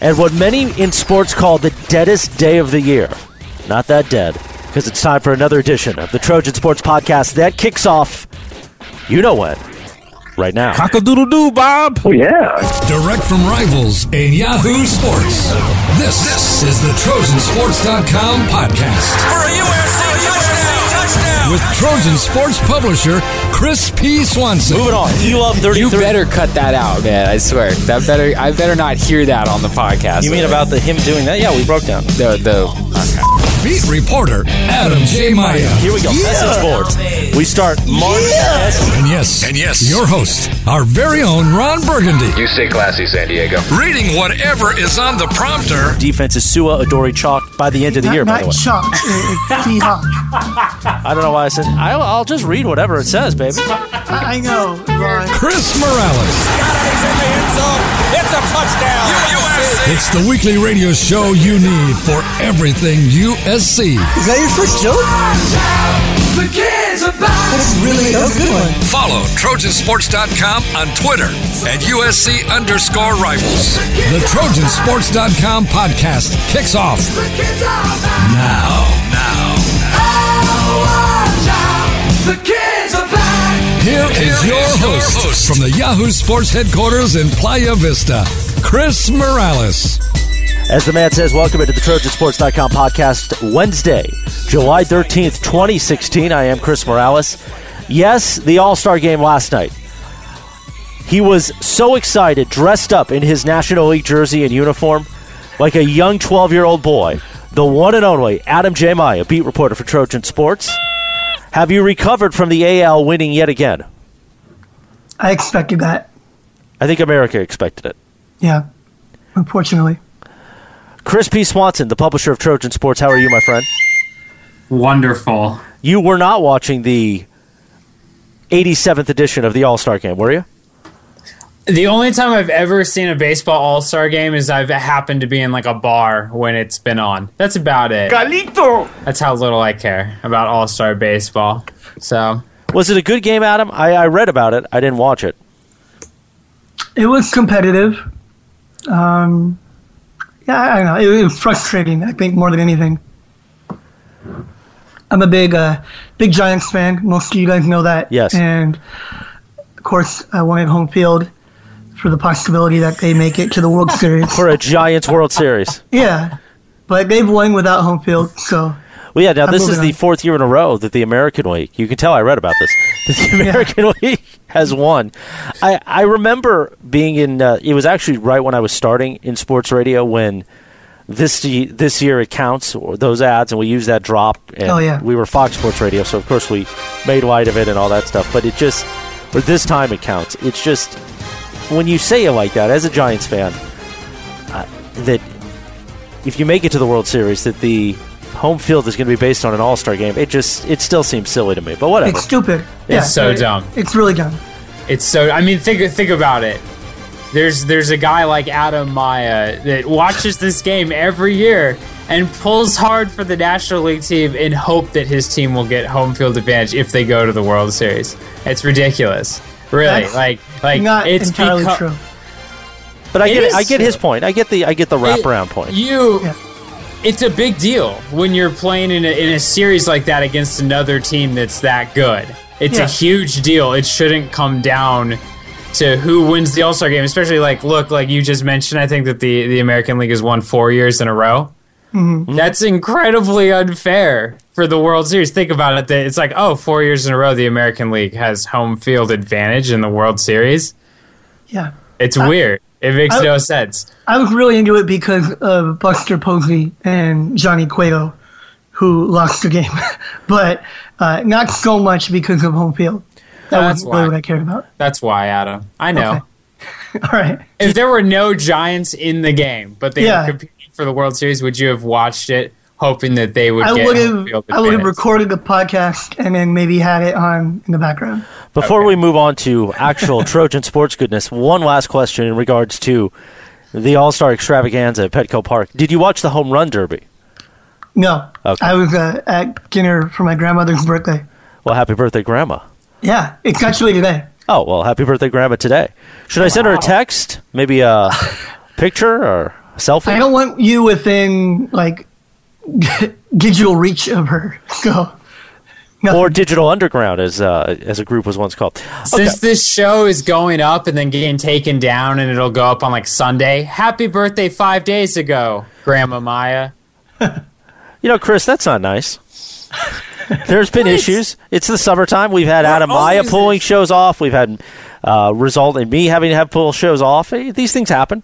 and what many in sports call the deadest day of the year. Not that dead, because it's time for another edition of the Trojan Sports Podcast that kicks off, you know when, right now. Cock-a-doodle doo, Bob. Oh, yeah. Direct from rivals in Yahoo Sports. This, this is the TrojanSports.com podcast. For a USC touchdown! Touchdown! With Trojan Sports publisher Chris P. Swanson. Moving on, Elon 33. You better cut that out, man. I swear. That better. I better not hear that on the podcast. You mean about the him doing that? Yeah, we broke down. the the? Beat reporter Adam J. Maya. Here we go. Message boards. We start Mark And yes, and yes, your host, our very own Ron Burgundy. You stay classy, San Diego. Reading whatever is on the prompter. defense is Sua Adori Chalk by the end of the Not, year, by the not way. Chuck. Uh, I don't know why I said, I'll, I'll just read whatever it says, baby. I I know, Ron. Chris Morales. He's in the end zone. It's a touchdown! USC! It's the weekly radio show you need for everything USC. Is that your first joke? That's really a good one. Follow Trojansports.com on Twitter at USC underscore rivals. The Trojansports.com podcast kicks off now. Now. Jia! The kids are back! Here is your host from the Yahoo Sports headquarters in Playa Vista, Chris Morales. As the man says, welcome into the Trojansports.com podcast Wednesday, July 13th, 2016. I am Chris Morales. Yes, the All Star game last night. He was so excited, dressed up in his National League jersey and uniform, like a young 12 year old boy. The one and only Adam J. Maya, beat reporter for Trojan Sports. Have you recovered from the AL winning yet again? I expected that. I think America expected it. Yeah. Unfortunately. Chris P. Swanson, the publisher of Trojan Sports, how are you, my friend? Wonderful. You were not watching the 87th edition of the All Star game, were you? The only time I've ever seen a baseball all star game is I've happened to be in like a bar when it's been on. That's about it. Galito! That's how little I care about all star baseball. So Was it a good game, Adam? I, I read about it. I didn't watch it. It was competitive. Um, yeah, I don't know. It was frustrating, I think, more than anything. I'm a big, uh, big Giants fan. Most of you guys know that. Yes. And, of course, I wanted home field for the possibility that they make it to the World Series. For a Giants World Series. Yeah. But they've won without home field, so Well, yeah, now I'm this is moving the fourth year in a row that the American League, you can tell I read about this, that the American League has won. I, I remember being in, uh, it was actually right when I was starting in sports radio when this this year it counts, or those ads, and we used that drop. And Oh, yeah. We were Fox Sports Radio, so of course we made light of it and all that stuff. But it just, but this time it counts. It's just, when you say it like that, as a Giants fan, uh, that if you make it to the World Series, that the home field is going to be based on an All Star game. It just it still seems silly to me, but whatever. it's stupid. Yeah, so it- dumb. It's really dumb. it's so. I mean, think think about it. There's there's a guy like Adam Maya that watches this game every year and pulls hard for the National League team in hope that his team will get home field advantage if they go to the World Series. It's ridiculous. Really, That's like like Not it's entirely becau- true. but I it get is I get his point. I get the I get the It- wraparound point. You, Yeah. It's a big deal when you're playing in a, in a series like that against another team that's that good. It's Yeah. a huge deal. It shouldn't come down to who wins the All Star game, especially like look like you just mentioned. I think that the the American League has won four years in a row. Mm-hmm. That's incredibly unfair for the World Series. Think about it. That it's like, oh, four years in a row, the American League has home field advantage in the World Series. Yeah. It's uh, weird. It makes I- no sense. I was really into it because of Buster Posey and Johnny Cueto, who lost the game, but uh, not so much because of home field. That That's was really why. what I cared about. That's why, Adam. I know. Okay. All right. If there were no Giants in the game, but they Yeah. were competing for the World Series, would you have watched it hoping that they would I get would have I would have recorded the podcast and then maybe had it on in the background. Before we move on to actual Trojan sports goodness, one last question in regards to the All Star Extravaganza at Petco Park. Did you watch the home run derby? No, Okay. I was uh, at dinner for my grandmother's birthday. Well, happy birthday, Grandma. Yeah, it's actually today. Oh well, happy birthday, Grandma today. Should I send her a text? Maybe a picture, or a selfie. I don't want you within like digital reach of her. Go. Or Digital Underground, as uh, as a group was once called. Since this show is going up and then getting taken down, and it'll go up on like Sunday. Happy birthday five days ago, Grandma Maya. You know, Chris, that's not nice. There's been issues. It's the summertime. We've had Adam Maya always pulling shows off. We've had uh, result in me having to have pull shows off. These things happen.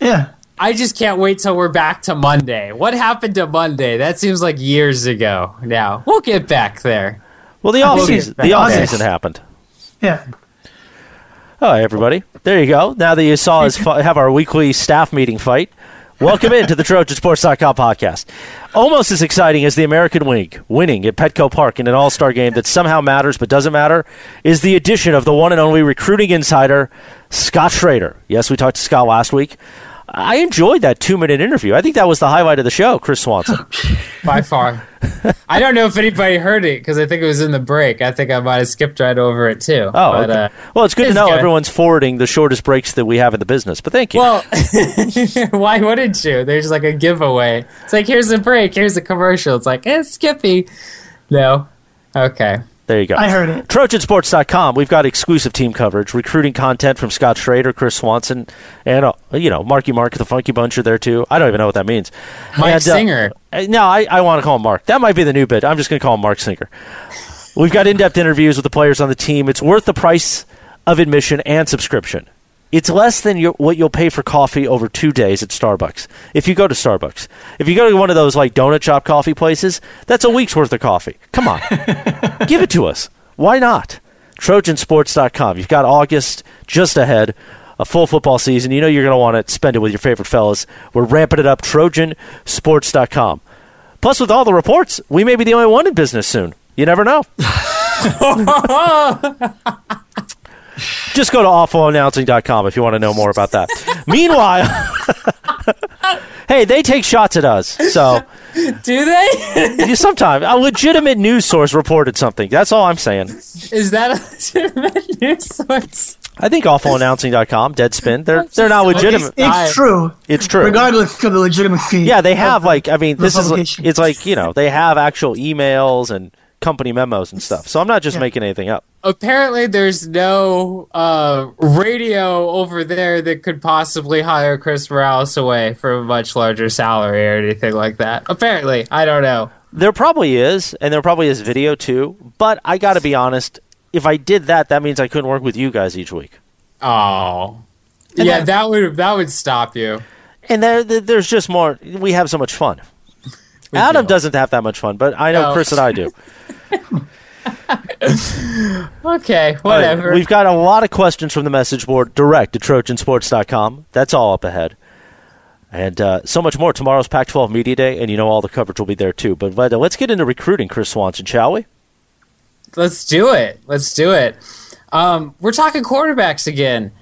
Yeah. I just can't wait till we're back to Monday. What happened to Monday? That seems like years ago. Now we'll get back there. Well, the off season, the off season happened. Yeah. Hi, everybody. There you go. Now that you saw us have our weekly staff meeting fight, welcome into the TrojanSports.com podcast. Almost as exciting as the American League winning at Petco Park in an All Star game that somehow matters but doesn't matter is the addition of the one and only recruiting insider, Scott Schrader. Yes, we talked to Scott last week. I enjoyed that two minute interview. I think that was the highlight of the show, Chris Swanson. By far. I don't know if anybody heard it because I think it was in the break. I think I might have skipped right over it too. Oh, but, okay. uh, well, it's good to know good. everyone's forwarding the shortest breaks that we have in the business. But thank you. Well, why wouldn't you? There's like a giveaway. It's like here's a break, here's a commercial. It's like, eh, Skippy. No. Okay. There you go. I heard it. Trojansports.com. We've got exclusive team coverage, recruiting content from Scott Schrader, Chris Swanson, and uh, you know Marky Mark, the Funky Bunch are there too. I don't even know what that means. Mike And, uh, Singer. uh, no, I, I want to call him Mark. That might be the new bit. I'm just going to call him Mark Singer. We've got in-depth interviews with the players on the team. It's worth the price of admission and subscription. It's less than your, what you'll pay for coffee over two days at Starbucks. If you go to Starbucks, if you go to one of those like donut shop coffee places, that's a week's worth of coffee. Come on, give it to us. Why not? Trojansports.com. You've got August just ahead, a full football season. You know you're going to want to spend it with your favorite fellas. We're ramping it up. Trojansports.com. Plus, with all the reports, we may be the only one in business soon. You never know. Just go to awfulannouncing.com if you want to know more about that. Meanwhile, hey, they take shots at us. So Do they? you sometimes a legitimate news source reported something. That's all I'm saying. Is that a legitimate news source? I think awfulannouncing.com, Deadspin, they're they're not legitimate. It's I- true. It's true. Regardless of the legitimacy. Yeah, they have like I mean, this is it's like you know they have actual emails and company memos and stuff. So I'm not just Yeah. making anything up. Apparently, there's no uh, radio over there that could possibly hire Chris Morales away for a much larger salary or anything like that. Apparently, I don't know. There probably is, and there probably is video too. But I got to be honest. If I did that, that means I couldn't work with you guys each week. Oh, yeah, that would that would stop you. And there, there- there's just more. We have so much fun. Adam do. doesn't have that much fun, but I know No. Chris and I do. Okay, All right, whatever. we've got a lot of questions from the message board direct at trojansports.com. That's all up ahead. And uh, so much more. Tomorrow's Pac 12 Media Day, and you know all the coverage will be there too. But uh, let's get into recruiting, Chris Swanson, shall we? Let's do it. Let's do it. Um, we're talking quarterbacks again.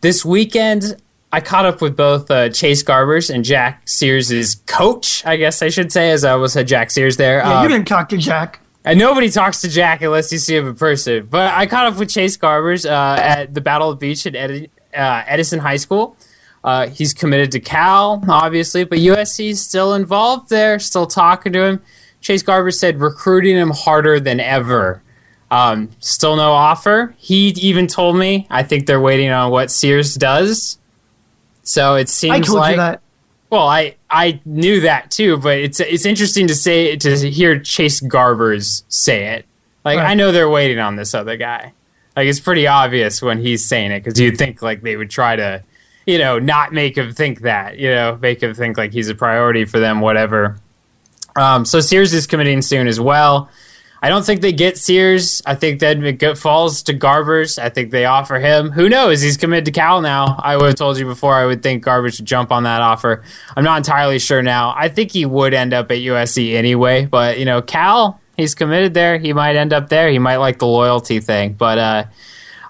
This weekend, I caught up with both uh, Chase Garbers and Jack Sears' coach, I guess I should say, as I almost had Jack Sears there. Yeah, Um, you didn't talk to Jack. And nobody talks to Jack unless you see him in person. But I caught up with Chase Garbers uh, at the Battle of the Beach at Edi- uh, Edison High School. Uh, he's committed to Cal, obviously, but USC is still involved there, still talking to him. Chase Garber said recruiting him harder than ever. Um, still no offer. He even told me, I think they're waiting on what Sears does. So it seems like. Well, I I knew that too, but it's it's interesting to say to hear Chase Garbers say it. Like Right. I know they're waiting on this other guy. Like it's pretty obvious when he's saying it because you'd think like they would try to, you know, not make him think that. You know, make him think like he's a priority for them, whatever. Um, so Sears is committing soon as well. I don't think they get Sears. I think that it falls to Garbers. I think they offer him. Who knows? He's committed to Cal now. I would have told you before. I would think Garbers would jump on that offer. I'm not entirely sure now. I think he would end up at USC anyway. But you know, Cal, he's committed there. He might end up there. He might like the loyalty thing. But uh,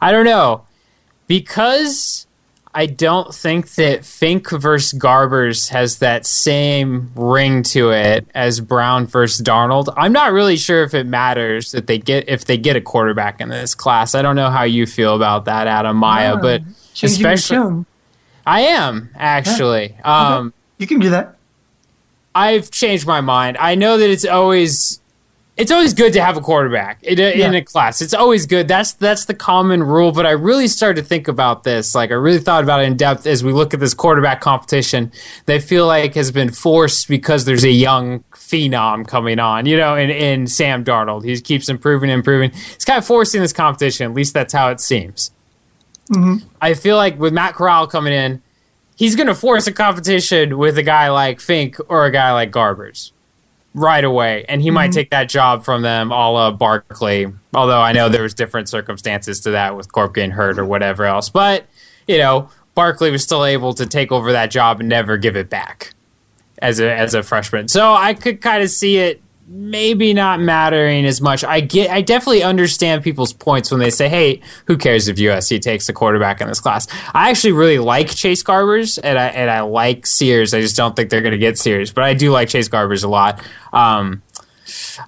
I don't know because I don't think that Fink versus Garbers has that same ring to it as Browne versus Darnold. I'm not really sure if it matters that they get if they get a quarterback in this class. I don't know how you feel about that, Adam Maya, but Changing especially. I am actually. Um, You can do that. I've changed my mind. I know that it's always it's always good to have a quarterback in a, in a class. It's always good. That's that's the common rule. But I really started to think about this. Like I really thought about it in depth as we look at this quarterback competition. They feel like has been forced because there's a young phenom coming on. You know, in in Sam Darnold, he keeps improving, and improving. It's kind of forcing this competition. At least that's how it seems. Mm-hmm. I feel like with Matt Corral coming in, he's going to force a competition with a guy like Fink or a guy like Garbers right away, and he might mm-hmm. take that job from them, a la Barkley. Although I know there was different circumstances to that with Corp getting hurt or whatever else, but you know, Barkley was still able to take over that job and never give it back as a as a freshman. So I could kind of see it maybe not mattering as much. I get I definitely understand people's points when they say, "Hey, who cares if USC takes a quarterback in this class?" I actually really like Chase Garbers and I and I like Sears. I just don't think they're going to get Sears, but I do like Chase Garbers a lot. Um,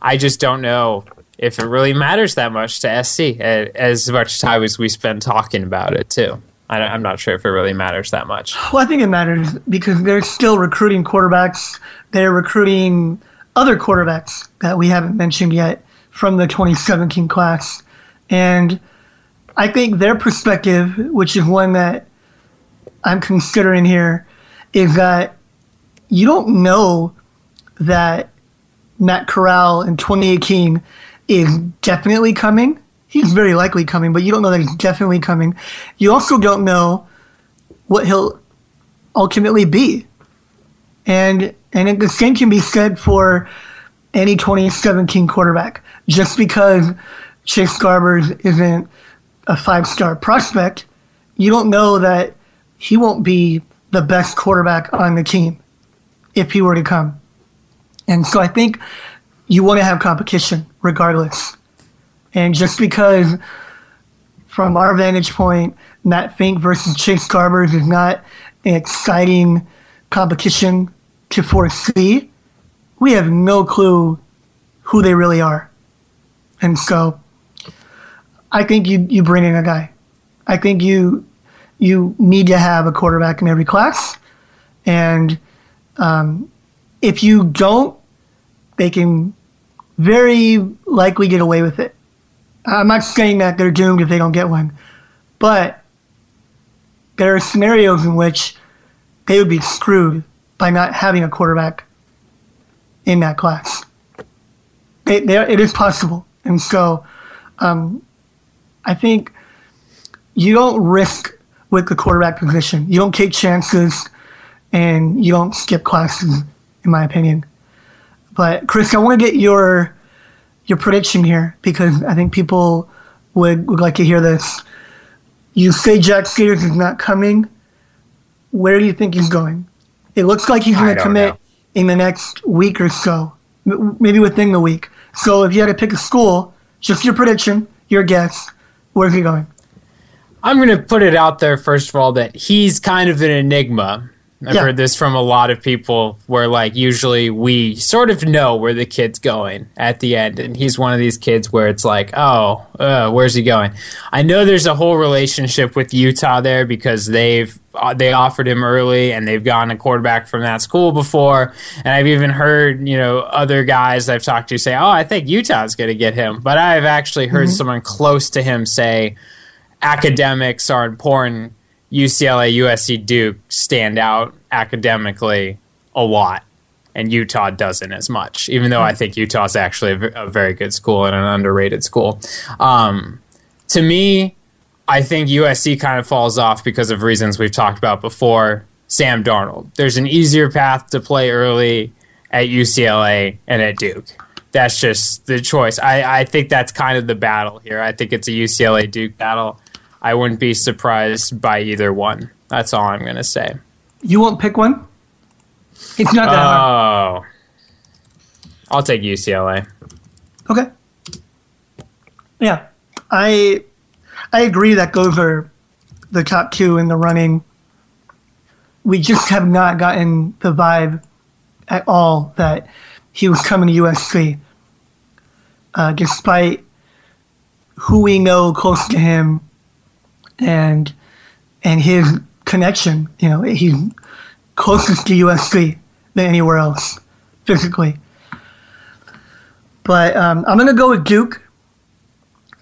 I just don't know if it really matters that much to SC as much time as we spend talking about it too. I, I'm not sure if it really matters that much. Well, I think it matters because they're still recruiting quarterbacks. They're recruiting other quarterbacks that we haven't mentioned yet from the 2017 class. And I think their perspective, which is one that I'm considering here, is that you don't know that Matt Corral in 2018 is definitely coming. He's very likely coming, but you don't know that he's definitely coming. You also don't know what he'll ultimately be. And and the same can be said for any 2017 quarterback. Just because Chase Garbers isn't a five star prospect, you don't know that he won't be the best quarterback on the team if he were to come. And so I think you want to have competition regardless. And just because from our vantage point, Matt Fink versus Chase Garbers is not an exciting competition to foresee. We have no clue who they really are. And so I think you, you bring in a guy. I think you you need to have a quarterback in every class. And um, if you don't, they can very likely get away with it. I'm not saying that they're doomed if they don't get one, but there are scenarios in which they would be screwed by not having a quarterback in that class. It, there- it is possible, and so um, I think you don't risk with the quarterback position. You don't take chances, and you don't skip classes, in my opinion. But Chris, I want to get your your prediction here because I think people would, would like to hear this. You say Jack Sears is not coming. Where do you think he's going? It looks like he's going to commit know. in the next week or so, maybe within the week. So if you had to pick a school, just your prediction, your guess, where's he going? I'm going to put it out there first of all that he's kind of an enigma. I've Yeah. heard this from a lot of people where like usually we sort of know where the kid's going at the end and he's one of these kids where it's like, "Oh, uh, where's he going?" I know there's a whole relationship with Utah there because they've uh, they offered him early and they've gotten a quarterback from that school before and I've even heard, you know, other guys I've talked to say, "Oh, I think Utah's going to get him." But I've actually heard someone close to him say academics are important. UCLA, USC, Duke stand out academically a lot, and Utah doesn't as much. Even though I think Utah's actually a, a very good school and an underrated school. Um, to me, I think USC kind of falls off because of reasons we've talked about before. Sam Darnold. There's an easier path to play early at UCLA and at Duke. That's just the choice. I, I think that's kind of the battle here. I think it's a UCLA Duke battle. I wouldn't be surprised by either one. That's all I'm going to say. You won't pick one? It's not that hard. Oh. I'll take UCLA. Okay. Yeah, I I agree that those are the top two in the running. We just have not gotten the vibe at all that he was coming to USC, uh, despite who we know close to him and and his connection. You know, he's closest to USC than anywhere else physically. But um, I'm going to go with Duke.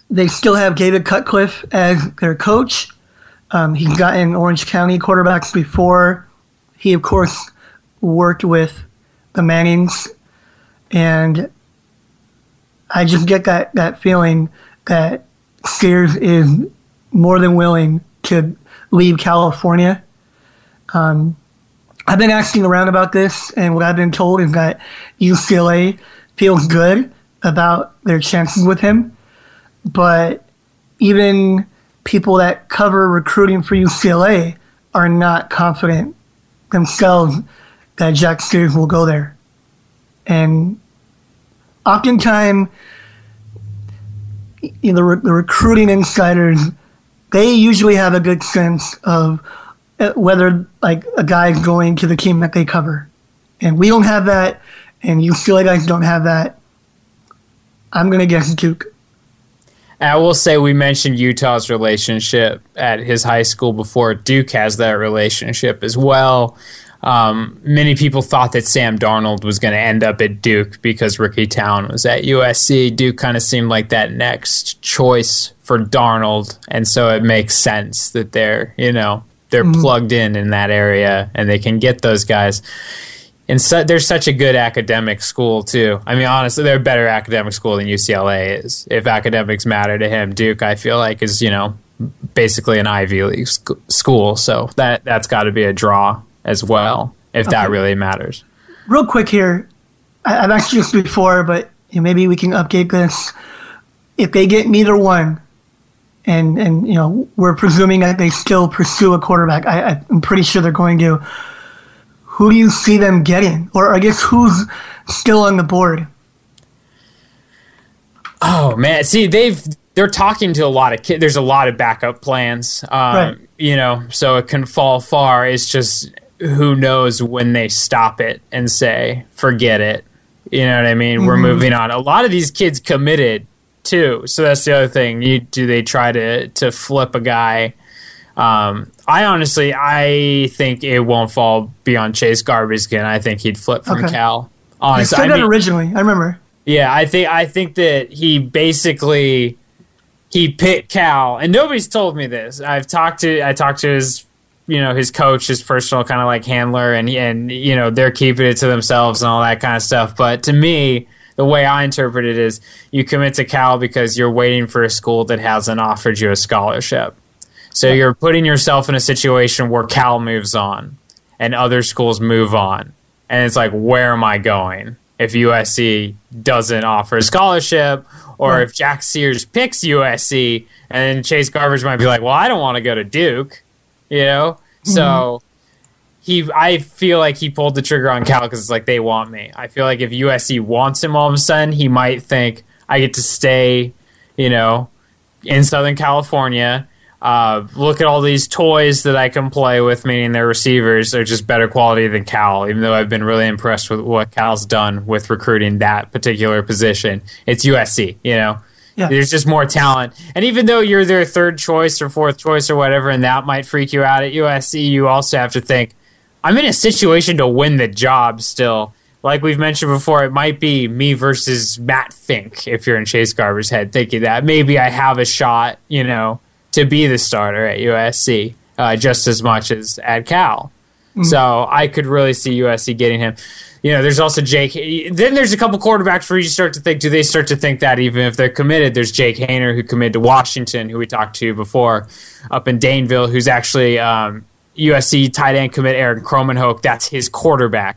They still have David Cutcliffe as their coach. Um, he's gotten Orange County quarterbacks before. He, of course, worked with the Mannings. And I just get that, that feeling that Sears is more than willing to leave California. Um, I've been asking around about this, and what I've been told is that UCLA feels good about their chances with him. But even people that cover recruiting for UCLA are not confident themselves that Jack Sears will go there. And oftentimes, you know, the, the recruiting insiders, they usually have a good sense of uh, whether like a guy's going to the team that they cover. And we don't have that, and you feel like guys don't have that. I'm to guess Duke. I will say we mentioned Utah's relationship at his high school before. Duke has that relationship as well. Um, many people thought that Sam Darnold was going to end up at Duke because Ricky Town was at USC. Duke kind of seemed like that next choice for Darnold, and so it makes sense that they're you know they're mm-hmm. plugged in in that area and they can get those guys. And so, they're such a good academic school too. I mean, honestly, they're a better academic school than UCLA is. If academics matter to him, Duke, I feel like, is you know basically an Ivy League sc- school. So that that's got to be a draw as well, if okay. that really matters. Real quick here, I, have asked you this before, but maybe we can update this. If they get neither one, and and you know we're presuming that they still pursue a quarterback, I, I'm pretty sure they're going to. Who do you see them getting, or I guess who's still on the board? Oh man, see they've they're talking to a lot of kids. There's a lot of backup plans. Um, right. You know, so it can fall far. It's just who knows when they stop it and say, forget it. You know what I mean? Mm-hmm. We're moving on. A lot of these kids committed too. So that's the other thing. You, do they try to, to flip a guy? Um, I honestly, I think it won't fall beyond Chase Garbers again. I think he'd flip from okay. Cal. Honestly, I said I mean, that originally. I remember. Yeah, I think I think that he basically he picked Cal, and nobody's told me this. I've talked to I talked to his you know his coach, his personal kind of like handler, and and you know they're keeping it to themselves and all that kind of stuff. But to me, the way I interpret it is you commit to Cal because you're waiting for a school that hasn't offered you a scholarship. So you're putting yourself in a situation where Cal moves on and other schools move on. And it's like, where am I going if USC doesn't offer a scholarship or if Jack Sears picks USC and Chase Garbers might be like, well, I don't want to go to Duke you know. Mm-hmm. So he, I feel like he pulled the trigger on Cal because it's like they want me. I feel like if USC wants him all of a sudden, he might think I get to stay, you know, in Southern California. Uh, look at all these toys that I can play with, meaning their receivers are just better quality than Cal, even though I've been really impressed with what Cal's done with recruiting that particular position. It's USC, you know. Yeah. There's just more talent. And even though you're their third choice or fourth choice or whatever, and that might freak you out at USC, you also have to think, I'm in a situation to win the job still. Like we've mentioned before, it might be me versus Matt Fink if you're in Chase Garber's head thinking that. Maybe I have a shot, you know, to be the starter at USC uh, just as much as at Cal. Mm-hmm. So I could really see USC getting him you know, there's also Jake. Then there's a couple quarterbacks where you start to think, do they start to think that even if they're committed? There's Jake Haener who committed to Washington, who we talked to before, up in Danville, who's actually um, USC tight end commit Aaron Kromenhoek. That's his quarterback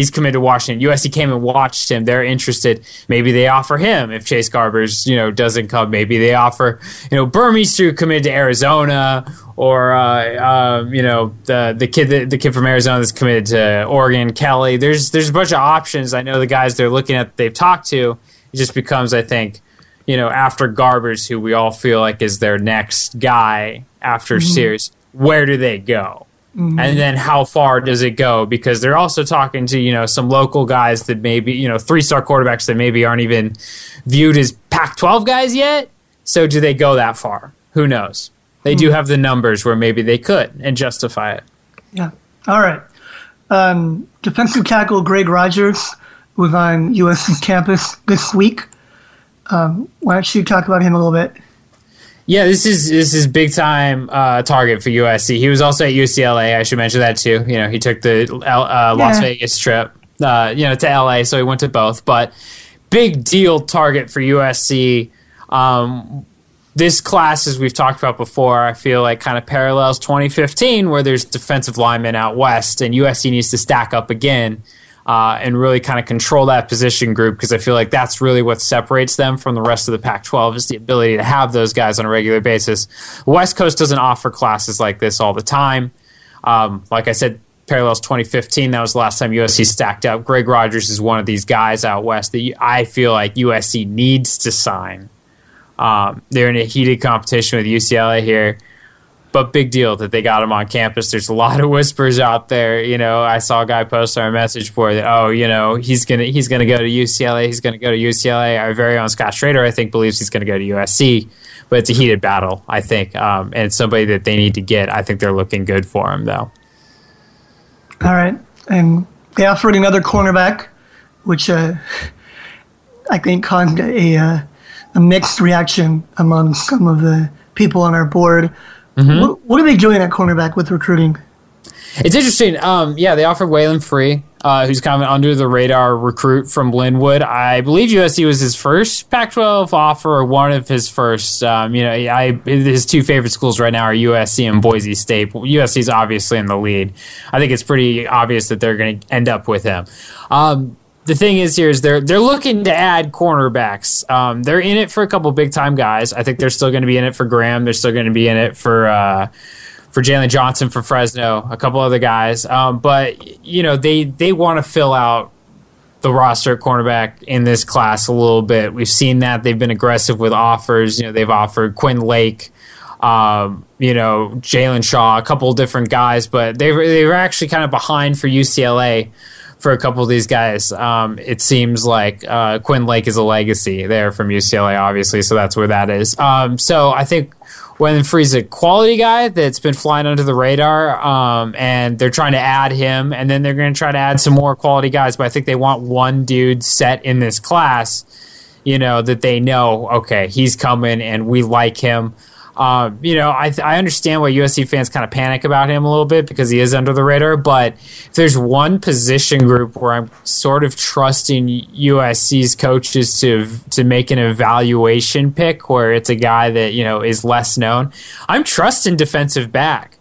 he's committed to Washington. USC came and watched him. They're interested. Maybe they offer him if Chase Garbers, you know, doesn't come. Maybe they offer, you know, Burmeister who committed to Arizona, or uh, uh, you know, the the kid the, the kid from Arizona that's committed to Oregon, Kelly. There's there's a bunch of options. I know the guys they're looking at, they've talked to. It just becomes, I think, you know, after Garbers, who we all feel like is their next guy after mm-hmm. Sears. Where do they go? Mm-hmm. And then how far does it go? Because they're also talking to, you know, some local guys that maybe, you know, three star quarterbacks that maybe aren't even viewed as Pac 12 guys yet. So do they go that far? Who knows? They mm-hmm. do have the numbers where maybe they could and justify it. Yeah. All right. Um, defensive tackle Greg Rogers was on USC campus this week. Um, why don't you talk about him a little bit? Yeah, this is this is big time uh, target for USC. He was also at UCLA. I should mention that too. You know, he took the uh, Las Yeah. Vegas trip, uh, you know, to LA, so he went to both. But big deal target for USC. Um, this class, as we've talked about before, I feel like kind of parallels 2015, where there's defensive linemen out west, and USC needs to stack up again uh, and really kind of control that position group because I feel like that's really what separates them from the rest of the Pac-12 is the ability to have those guys on a regular basis. West Coast doesn't offer classes like this all the time. Um, like I said, parallels 2015. That was the last time USC stacked up. Greg Rogers is one of these guys out west that I feel like USC needs to sign. Um, they're in a heated competition with UCLA here, but big deal that they got him on campus. There's a lot of whispers out there. You know, I saw a guy post on our message board that oh, you know, he's gonna he's gonna go to UCLA. He's gonna go to UCLA. Our very own Scott Schrader, I think, believes he's gonna go to USC. But it's a heated battle, I think, um, and it's somebody that they need to get. I think they're looking good for him, though. All right. And they offered another cornerback, which uh, I think caused a, uh, a mixed reaction among some of the people on our board. What, what are they doing at cornerback with recruiting? It's interesting. Um, yeah, they offered Waylon Free, uh, who's kind of an under the radar recruit from Lynwood. I believe USC was his first Pac-12 offer, or one of his first. Um, you know, I his two favorite schools right now are USC and Boise State. USC is obviously in the lead. I think it's pretty obvious that they're going to end up with him. Um, the thing is here is they're they're looking to add cornerbacks. Um, they're in it for a couple big time guys. I think they're still going to be in it for Graham. They're still going to be in it for. Uh, for Jalen Johnson for Fresno, a couple other guys. Um, but you know they they want to fill out the roster at cornerback in this class a little bit. We've seen that they've been aggressive with offers. You know they've offered Quinn Lake, um, you know Jalen Shaw, a couple different guys, but they they were actually kind of behind for UCLA. For a couple of these guys, um, it seems like uh, Quinn Lake is a legacy there from UCLA, obviously, so that's where that is. Um, so I think Waylon Free's a quality guy that's been flying under the radar, um, and they're trying to add him, and then they're going to try to add some more quality guys. But I think they want one dude set in this class, you know, that they know, okay, he's coming, and we like him. Um, you know, I, I understand why USC fans kind of panic about him a little bit because he is under the radar. But if there's one position group where I'm sort of trusting USC's coaches to to make an evaluation pick, where it's a guy that you know is less known, I'm trusting defensive back.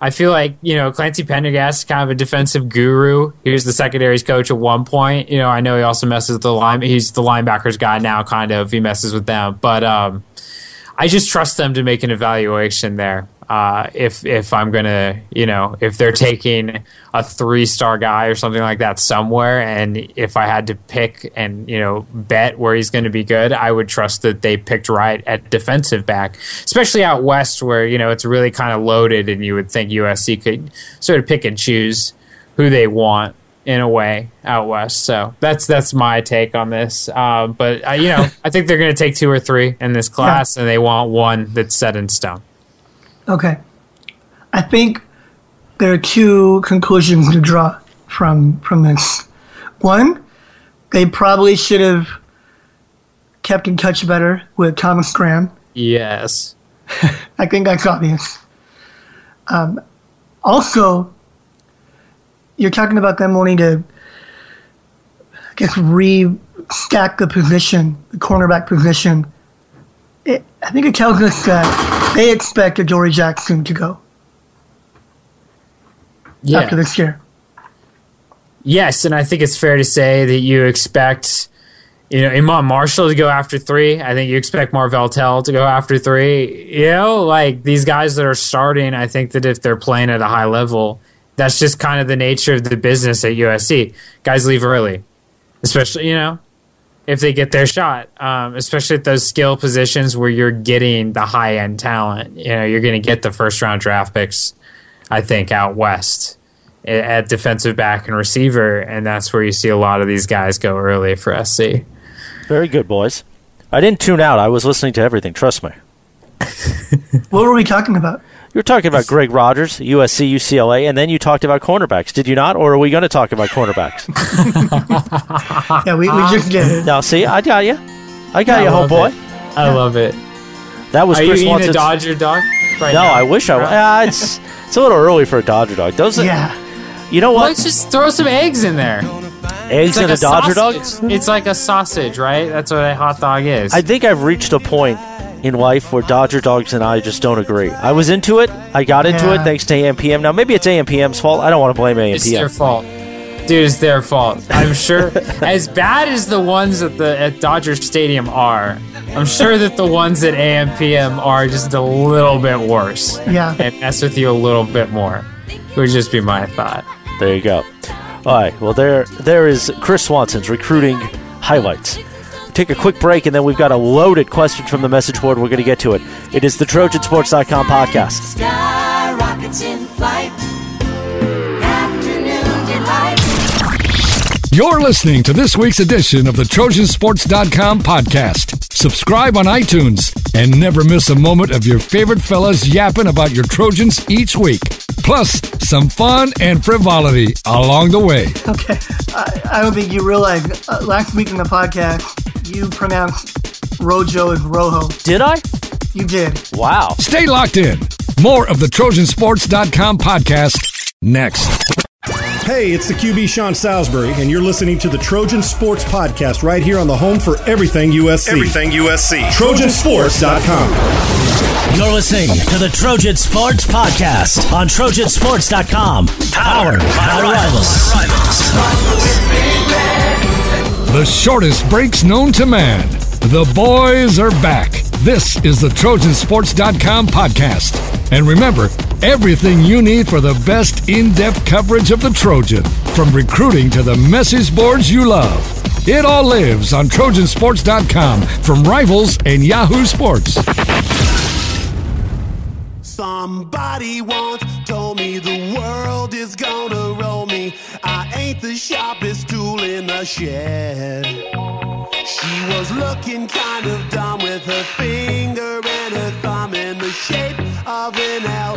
I feel like you know Clancy Pendergast is kind of a defensive guru. He was the secondaries coach at one point. You know, I know he also messes with the line. He's the linebackers guy now, kind of. He messes with them, but um, I just trust them to make an evaluation there. Uh, if if I'm gonna, you know, if they're taking a three star guy or something like that somewhere, and if I had to pick and you know bet where he's going to be good, I would trust that they picked right at defensive back, especially out west where you know it's really kind of loaded, and you would think USC could sort of pick and choose who they want in a way out west. So that's that's my take on this. Uh, but uh, you know, I think they're going to take two or three in this class, and they want one that's set in stone. Okay. I think there are two conclusions to draw from from this. One, they probably should have kept in touch better with Thomas Graham. Yes. I think that's obvious. Um, also, you're talking about them wanting to, I guess, re-stack the position, the cornerback position. It, I think it tells us that they expect Adoree' Jackson to go Yeah. after this year. Yes, and I think it's fair to say that you expect, you know, Iman Marshall to go after three. I think you expect Marvell Tell to go after three. You know, like these guys that are starting, I think that if they're playing at a high level, that's just kind of the nature of the business at USC. Guys leave early, especially, you know, if they get their shot, um, especially at those skill positions where you're getting the high end talent. You know, you're going to get the first round draft picks, I think, out west at defensive back and receiver, and that's where you see a lot of these guys go early for SC. Very good, boys. I didn't tune out. I was listening to everything. Trust me. What were we talking about? You were talking about Greg Rogers, USC, UCLA, and then you talked about cornerbacks. Did you not? Or are we going to talk about cornerbacks? Yeah, we, we just did it. now, see, I got you. I got I you, homeboy. I love it. That was Are you eating a Dodger dog? Right No, now? I wish I was. Uh, it's it's a little early for a Dodger dog. Those, Yeah. you know what? Let's just throw some eggs in there. Eggs in a Dodger dog. It's like a sausage, right? That's what a hot dog is. I think I've reached a point in life where Dodger dogs and I just don't agree. I was into it. I got into Yeah. it thanks to AMPM. Now maybe it's AMPM's fault. I don't want to blame AMPM. it's their fault. Dude, it's their fault. I'm sure. as bad as the ones at the at Dodger Stadium are, I'm sure that the ones at AMPM are just a little bit worse Yeah. and mess with you a little bit more. Would just be my thought. There you go. All right. Well, there there is Chris Swanson's recruiting highlights. Take a quick break, and then we've got a loaded question from the message board. We're going to get to it. It is the TrojanSports.com podcast. Sky rockets in flight. You're listening to this week's edition of the Trojansports.com podcast. Subscribe on iTunes and never miss a moment of your favorite fellas yapping about your Trojans each week. Plus, some fun and frivolity along the way. Okay. I, I don't think you realize uh, last week in the podcast, you pronounced Rojo as Rojo. Did I? You did. Wow. Stay locked in. More of the Trojansports.com podcast next. Hey, it's the QB Sean Salisbury, and you're listening to the Trojan Sports Podcast right here on the home for everything USC. Everything USC. Trojansports.com. You're listening to the Trojan Sports Podcast on Trojansports.com. Powered by Rivals. The shortest breaks known to man. The boys are back. This is the Trojansports.com podcast. And remember, everything you need for the best in depth coverage of the Trojan, from recruiting to the message boards you love. It all lives on Trojansports.com from Rivals and Yahoo Sports. Somebody once told me the world is gonna roll me. I ain't the sharpest tool in the shed. She was looking kind of dumb with her finger and her thumb in the shape of an L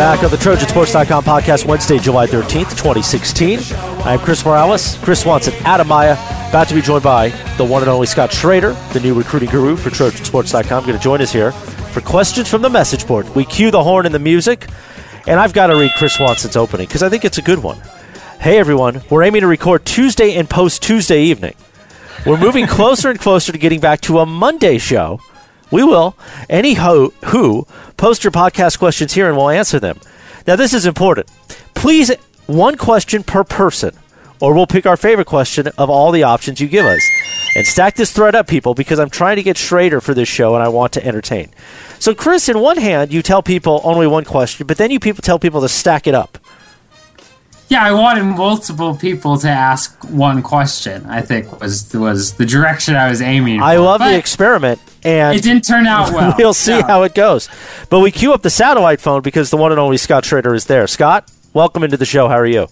Back on the TrojanSports.com podcast, Wednesday, July 13th, 2016. I'm Chris Morales, Chris Swanson, Adam Maya, about to be joined by the one and only Scott Schrader, the new recruiting guru for TrojanSports.com, going to join us here for questions from the message board. We cue the horn and the music, and I've got to read Chris Swanson's opening because I think it's a good one. Hey everyone, we're aiming to record Tuesday and post Tuesday evening. We're moving closer and closer to getting back to a Monday show. We will. Any ho- who post your podcast questions here and we'll answer them. Now, this is important. Please, one question per person, or we'll pick our favorite question of all the options you give us. And stack this thread up, people, because I'm trying to get Schrader for this show and I want to entertain. So, Chris, in one hand, you tell people only one question, but then you people tell people to stack it up. Yeah, I wanted multiple people to ask one question. I think was was the direction I was aiming. I for. love the experiment, and It didn't turn out well. we'll see No. how it goes. But we queue up the satellite phone because the one and only Scott Schrader is there. Scott, welcome into the show. How are you?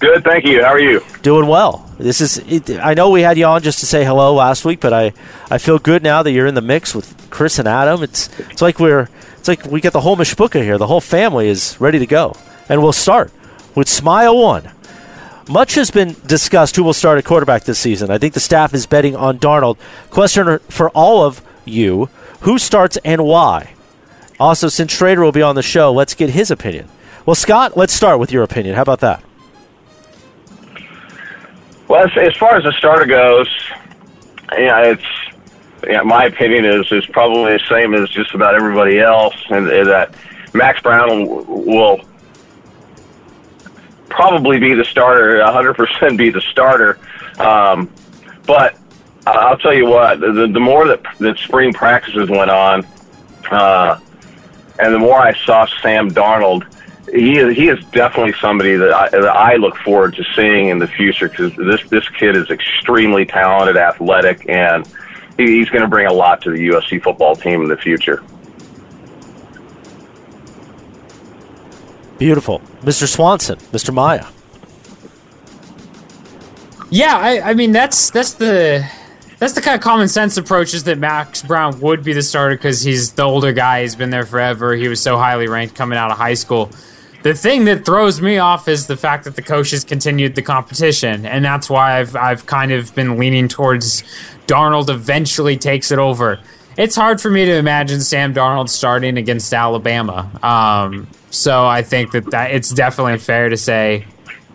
Good, thank you. How are you? Doing well. This is. It, I know we had you on just to say hello last week, but I, I feel good now that you're in the mix with Chris and Adam. It's it's like we're it's like we got the whole mishpucha here. The whole family is ready to go, and we'll start with Smile One. Much has been discussed who will start at quarterback this season. I think the staff is betting on Darnold. Question for all of you: Who starts and why? Also, since Schrader will be on the show, let's get his opinion. Well, Scott, let's start with your opinion. How about that? Well, as, far as the starter goes, yeah, it's yeah. My opinion is is probably the same as just about everybody else, and, and that Max Browne will, will probably be the starter, 100% be the starter. Um, but I'll tell you what, the, the more that that spring practices went on, uh, and the more I saw Sam Darnold, he is he is definitely somebody that I, that I look forward to seeing in the future because this this kid is extremely talented, athletic, and he, he's going to bring a lot to the USC football team in the future. Beautiful, Mr. Swanson, Mr. Maya. Yeah, I, I mean that's that's the that's the kind of common sense approach is that Max Browne would be the starter because he's the older guy. He's been there forever. He was so highly ranked coming out of high school. The thing that throws me off is the fact that the coaches continued the competition, and that's why I've I've kind of been leaning towards Darnold eventually takes it over. It's hard for me to imagine Sam Darnold starting against Alabama. Um, so I think that, that it's definitely fair to say,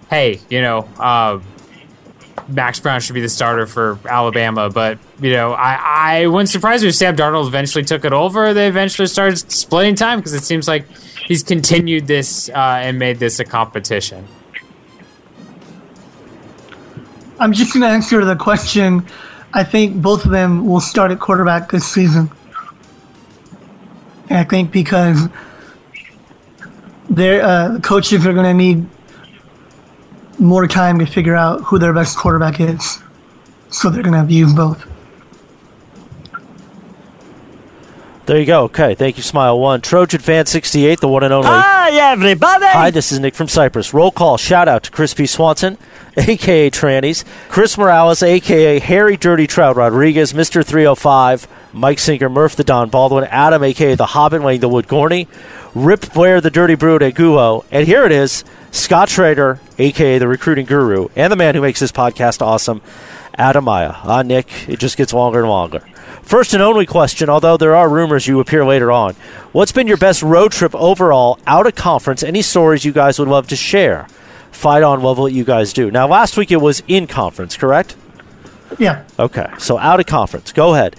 hey, you know, uh, Max Browne should be the starter for Alabama. But you know, I I wouldn't surprise me if Sam Darnold eventually took it over. They eventually started splitting time because it seems like he's continued this uh, and made this a competition. I'm just going to answer the question. I think both of them will start at quarterback this season. And I think because their uh, coaches are going to need more time to figure out who their best quarterback is. So they're going to have to use both. There you go. Okay, thank you, Smile One. Trojan Fan 68, the one and only. Hi, everybody. Hi, this is Nick from Cyprus. Roll call. Shout out to Chris P. Swanson, a.k.a. Trannies, Chris Morales, a.k.a. Harry Dirty Trout Rodriguez, Mr. 305, Mike Sinker, Murph the Don Baldwin, Adam, a.k.a. the Hobbit, Wayne the Wood Gorney, Rip Blair, the Dirty Brood, a Guo, and here it is, Scott Schrader, a.k.a. the Recruiting Guru, and the man who makes this podcast awesome, Adam Maya. Ah, Nick, it just gets longer and longer. First and only question, although there are rumors you appear later on. What's been your best road trip overall out of conference? Any stories you guys would love to share? Fight on, love what you guys do. Now, last week it was in conference, correct? Yeah. Okay, so out of conference. Go ahead.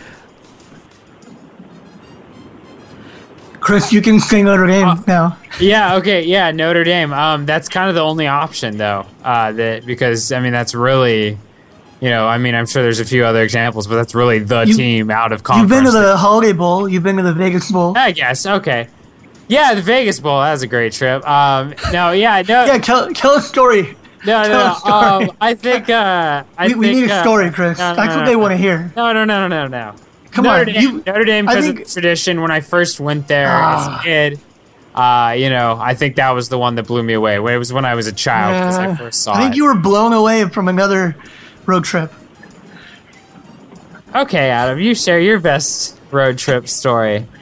Chris, you can say Notre Dame now. Yeah. Okay. Yeah. Notre Dame. Um, that's kind of the only option though. Uh, that because I mean that's really, you know, I mean I'm sure there's a few other examples, but that's really the You- team out of conference. You've been to the Holiday Bowl. You've been to the Vegas Bowl. I guess. Okay. Yeah, the Vegas Bowl. That was a great trip. Um, no, yeah, no, Yeah, tell, tell a story. no, tell no. Um, I think. Uh, I we, we think, need a uh, story, Chris. no, no, That's no, what they want to hear. No, no, no, no, no, no. Come Notre on, Dame, you- Notre Dame because think- of tradition. When I first went there as Ah. a kid, uh, you know, I think that was the one that blew me away. It was when I was a child because I Uh, first saw I think it. you were blown away from another road trip. okay, Adam, you share your best road trip story.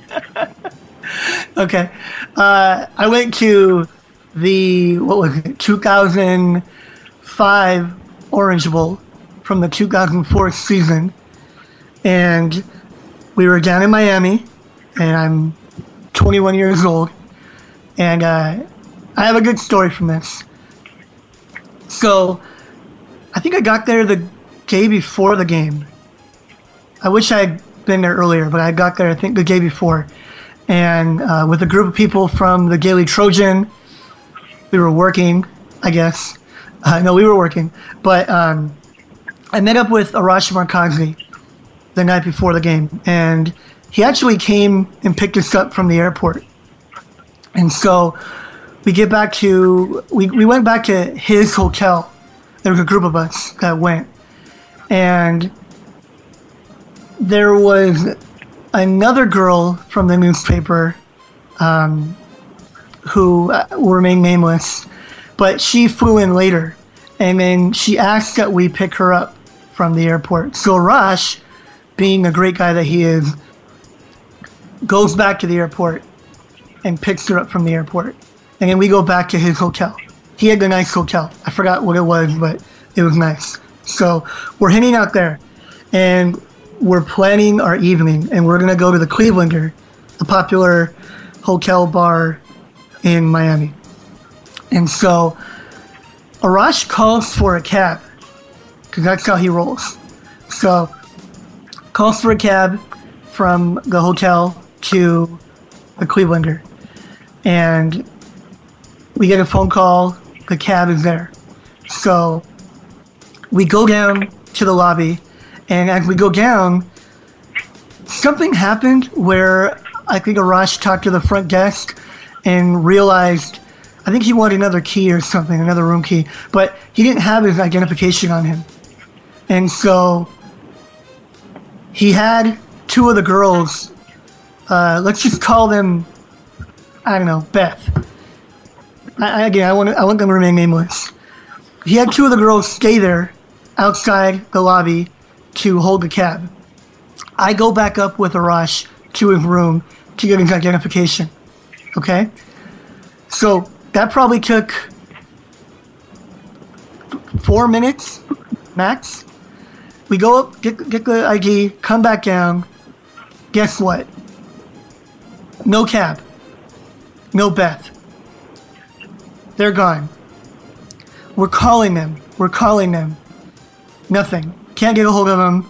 Okay. Uh, I went to the, what was it, 2005 Orange Bowl from the 2004 season. And we were down in Miami, and I'm 21 years old. And uh, I have a good story from this. So I think I got there the day before the game. I wish I'd been there earlier, but I got there, I think, the day before and uh, with a group of people from the Daily Trojan. We were working, I guess. Uh, no, we were working, but um, I met up with Arash Markazi the night before the game, and he actually came and picked us up from the airport. And so we get back to we, we went back to his hotel. There was a group of us that went, and there was another girl from the newspaper um, who uh, will remain nameless, but she flew in later, and then she asked that we pick her up from the airport. So Rush, being a great guy that he is, goes back to the airport and picks her up from the airport, and then we go back to his hotel. He had the nice hotel. I forgot what it was, but it was nice. So we're hanging out there, and we're planning our evening, and we're gonna go to the Clevelander, a popular hotel bar in Miami. And so Arash calls for a cab, because that's how he rolls. So calls for a cab from the hotel to the Clevelander, and we get a phone call. The cab is there. So we go down to the lobby, and as we go down, something happened where I think Arash talked to the front desk and realized I think he wanted another key or something, another room key, but he didn't have his identification on him. And so he had two of the girls, uh, let's just call them, I don't know, Beth. I, again, I want, I want them to remain nameless. He had two of the girls stay there outside the lobby to hold the cab. I go back up with Arash to his room to get his identification. Okay? So that probably took four minutes max. We go up, get, get the ID, come back down. Guess what? No cab. No Beth. They're gone. We're calling them. We're calling them. Nothing. Can't get a hold of them.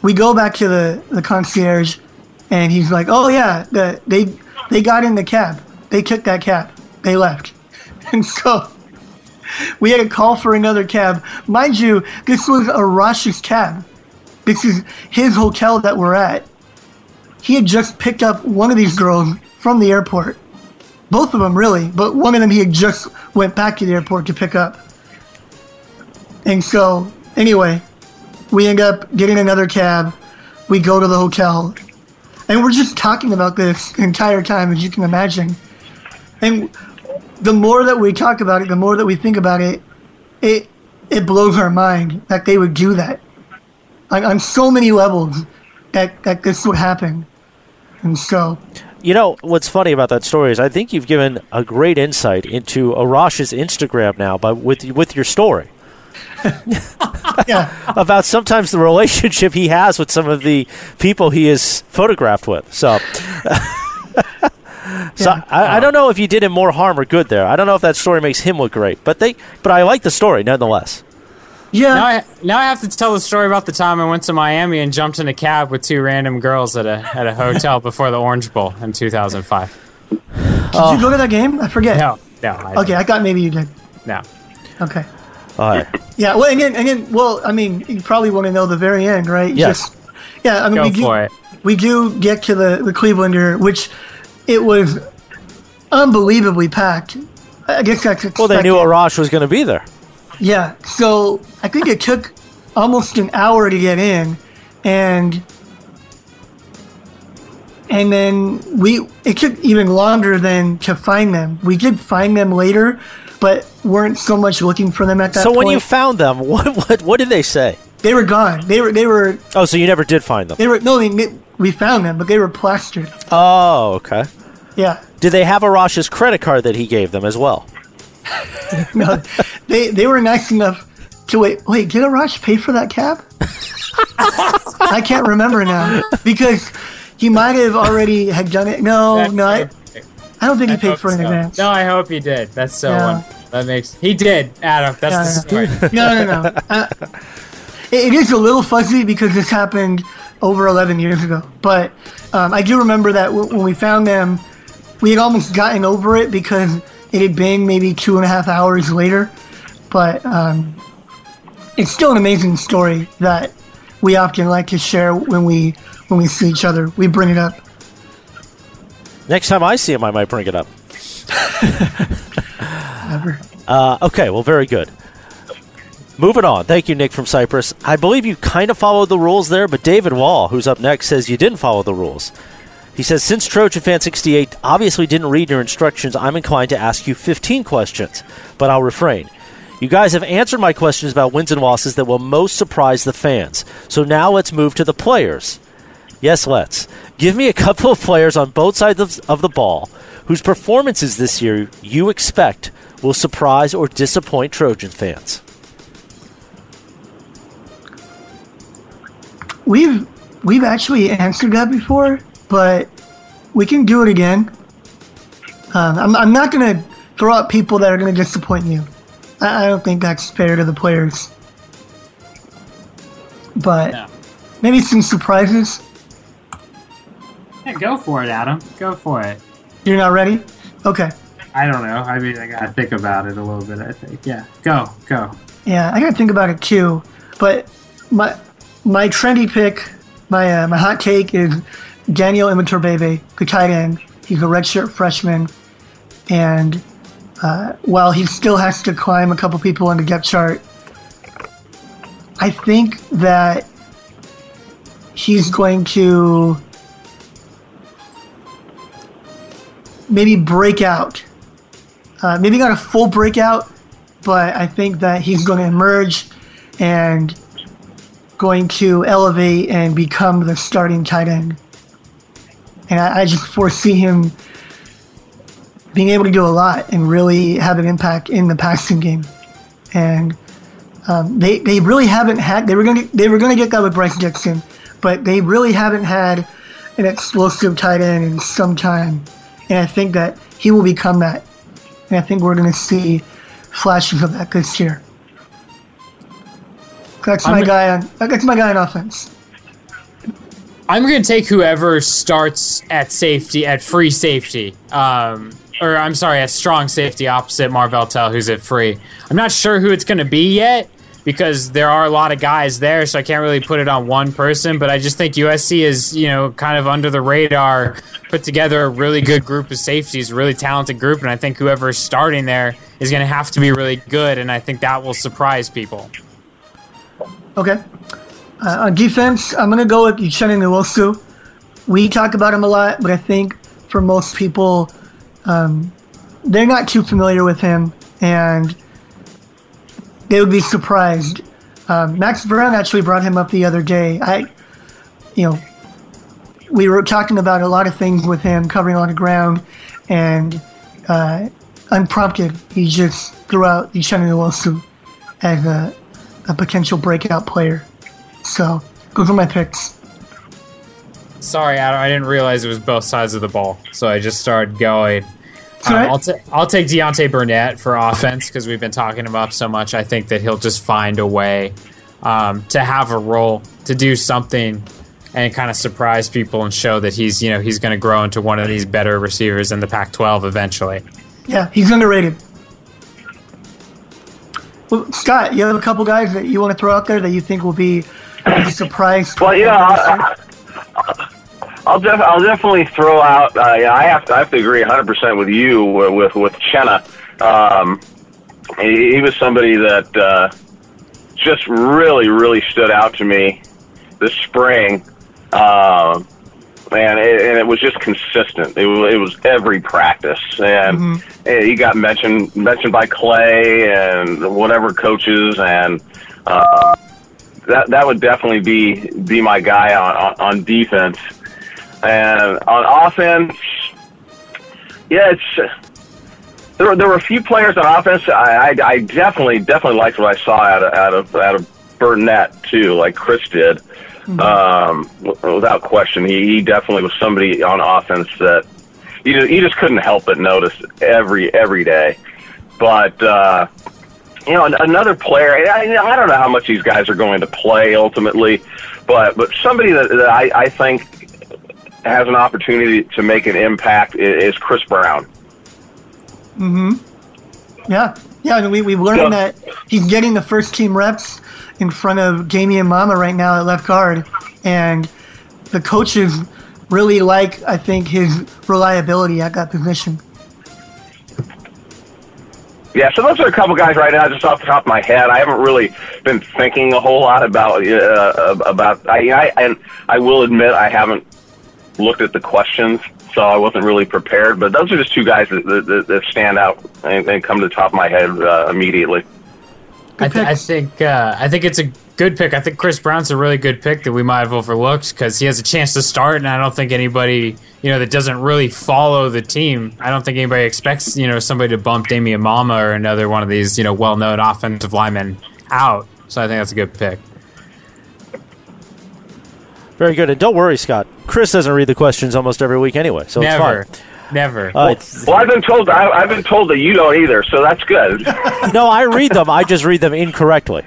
We go back to the, the concierge, and he's like, "Oh yeah, the, they they got in the cab. They took that cab. They left." And so we had to call for another cab. Mind you, this was Arash's cab. This is his hotel that we're at. He had just picked up one of these girls from the airport. Both of them, really, but one of them he had just went back to the airport to pick up. And so, anyway, we end up getting another cab. We go to the hotel. And we're just talking about this entire time, as you can imagine. And the more that we talk about it, the more that we think about it, it it blows our mind that they would do that. On, on so many levels that, that this would happen. And so You know what's funny about that story is I think you've given a great insight into Arash's Instagram now, by with with your story. yeah. about sometimes the relationship he has with some of the people he is photographed with. So, so I, I don't know if you did him more harm or good there. I don't know if that story makes him look great, but they, but I like the story nonetheless. Yeah. Now I, now I have to tell the story about the time I went to Miami and jumped in a cab with two random girls at a at a hotel before the Orange Bowl in 2005. Did you go to that game? I forget. No, no. I Okay, I thought maybe you did. No. Okay. All right. Yeah. Well, again, again. Well, I mean, you probably want to know the very end, right? Yes. yeah. I mean, Go we do, it. We do get to the the Clevelander, which it was unbelievably packed. I guess that's Well, they knew expected. Arash was going to be there. Yeah. So I think it took almost an hour to get in, and and then we it took even longer than to find them. We did find them later, but weren't so much looking for them at that So point. when you found them, what, what what did they say? they were gone. They were they were Oh, so you never did find them? they were no. They, we found them, but they were plastered. Oh, okay. Yeah. Did they have Arash's credit card that he gave them as well? No, they they were nice enough to wait. Wait, did Arash pay for that cab? I can't remember now because he might have already had done it. No, That's no, I, I don't think he paid for it in so. advance. No, I hope he did. That's so Yeah. wonderful. That makes he did, Adam. That's the story. No, no, no. Uh, it, it is a little fuzzy because this happened over 11 years ago. But um, I do remember that w- when we found them, we had almost gotten over it because it had been maybe two and a half hours later. But um, it's still an amazing story that we often like to share when we when we see each other. We bring it up. Next time I see him, I might bring it up. Never. Uh, okay, well, very good. Moving on. Thank you, Nick from Cyprus. I believe you kind of followed the rules there, but David Wall, who's up next, says you didn't follow the rules. He says, since Trojan Fan 68 obviously didn't read your instructions, I'm inclined to ask you 15 questions, but I'll refrain. You guys have answered my questions about wins and losses that will most surprise the fans. So now let's move to the players. Yes, let's. Give me a couple of players on both sides of, of the ball whose performances this year you expect will surprise or disappoint Trojan fans. We've we've actually answered that before, but we can do it again. Um, I'm, I'm not going to throw out people that are going to disappoint you. I, I don't think that's fair to the players. But maybe some surprises. Yeah, go for it, Adam. Go for it. You're not ready? Okay. I don't know. I mean, I gotta think about it a little bit. I think. Yeah. Go. Go. Yeah, I got to think about it too. But my my trendy pick, my uh, my hot take is Daniel Imatorbhebhe, the tight end. He's a redshirt freshman, and uh, while he still has to climb a couple people on the depth chart, I think that he's going to maybe break out. Uh, maybe not a full breakout, but I think that he's going to emerge and going to elevate and become the starting tight end. And I, I just foresee him being able to do a lot and really have an impact in the passing game. And um, they, they really haven't had they were gonna they were gonna get that with Bryce Dixon, but they really haven't had an explosive tight end in some time. And I think that he will become that. And I think we're gonna see flashes of that this year. That's my guy on that's my guy on offense. I'm going to take whoever starts at safety, at free safety. Um, or I'm sorry, at strong safety opposite Marvell Tell, who's at free. I'm not sure who it's going to be yet because there are a lot of guys there, so I can't really put it on one person. But I just think USC is, you know, kind of under the radar, put together a really good group of safeties, really talented group, and I think whoever's starting there is going to have to be really good, and I think that will surprise people. Okay. Uh, on defense, I'm going to go with Uchenna Nwosu. We talk about him a lot, but I think for most people, um, they're not too familiar with him, and they would be surprised. Um, Max Browne actually brought him up the other day. I, you know, we were talking about a lot of things with him, covering a lot of ground, and uh, unprompted, he just threw out Uchenna Nwosu as a, a potential breakout player. So, those are my picks. Sorry, Adam, I didn't realize it was both sides of the ball, so I just started going. Um? I'll, ta- I'll take Deontay Burnett for offense because we've been talking him up so much. I think that he'll just find a way um, to have a role, to do something, and kind of surprise people and show that he's you know he's going to grow into one of these better receivers in the Pac-12 eventually. Yeah, he's underrated. Well, Scott, you have a couple guys that you want to throw out there that you think will be a surprise. Well, yeah, I, I, I'll def- I'll definitely throw out. Uh, yeah, I have to I have to agree 100 percent with you with with, with Chenna. Um, he, he was somebody that uh, just really really stood out to me this spring. Um, and it, and it was just consistent. It was, it was every practice, and eh, he got mentioned mentioned by Clay and whatever coaches, and uh, that that would definitely be be my guy on on, on defense, and on offense. Yeah, it's there. Were, there were a few players on offense. I, I, I definitely definitely liked what I saw out of out of out of Burnett too, like Chris did. Um, without question, he, he definitely was somebody on offense that you just, you just couldn't help but notice every every day. But uh, you know, an- another player. I, I don't know how much these guys are going to play ultimately, but but somebody that, that I, I think has an opportunity to make an impact is, is Chris Brown. hmm Yeah, yeah. I mean, we we've learned that he's getting the first team reps in front of Damien Mama right now at left guard, and the coaches really like, I think, his reliability at that position. Yeah, so those are a couple guys right now, just off the top of my head. I haven't really been thinking a whole lot about uh, about. I, I and I will admit I haven't looked at the questions, so I wasn't really prepared. But those are just two guys that, that, that stand out and, and come to the top of my head uh, immediately. I, th- I think uh, I think it's a good pick. I think Chris Brown's a really good pick that we might have overlooked because he has a chance to start, and I don't think anybody you know that doesn't really follow the team. I don't think anybody expects you know somebody to bump Damien Mama or another one of these you know well-known offensive linemen out. So I think that's a good pick. Very good. And don't worry, Scott. Chris doesn't read the questions almost every week anyway, so Never. it's fine. Never. Uh, it's- Well, I've been told I, I've been told that you don't either, so that's good. no, I read them. I just read them incorrectly.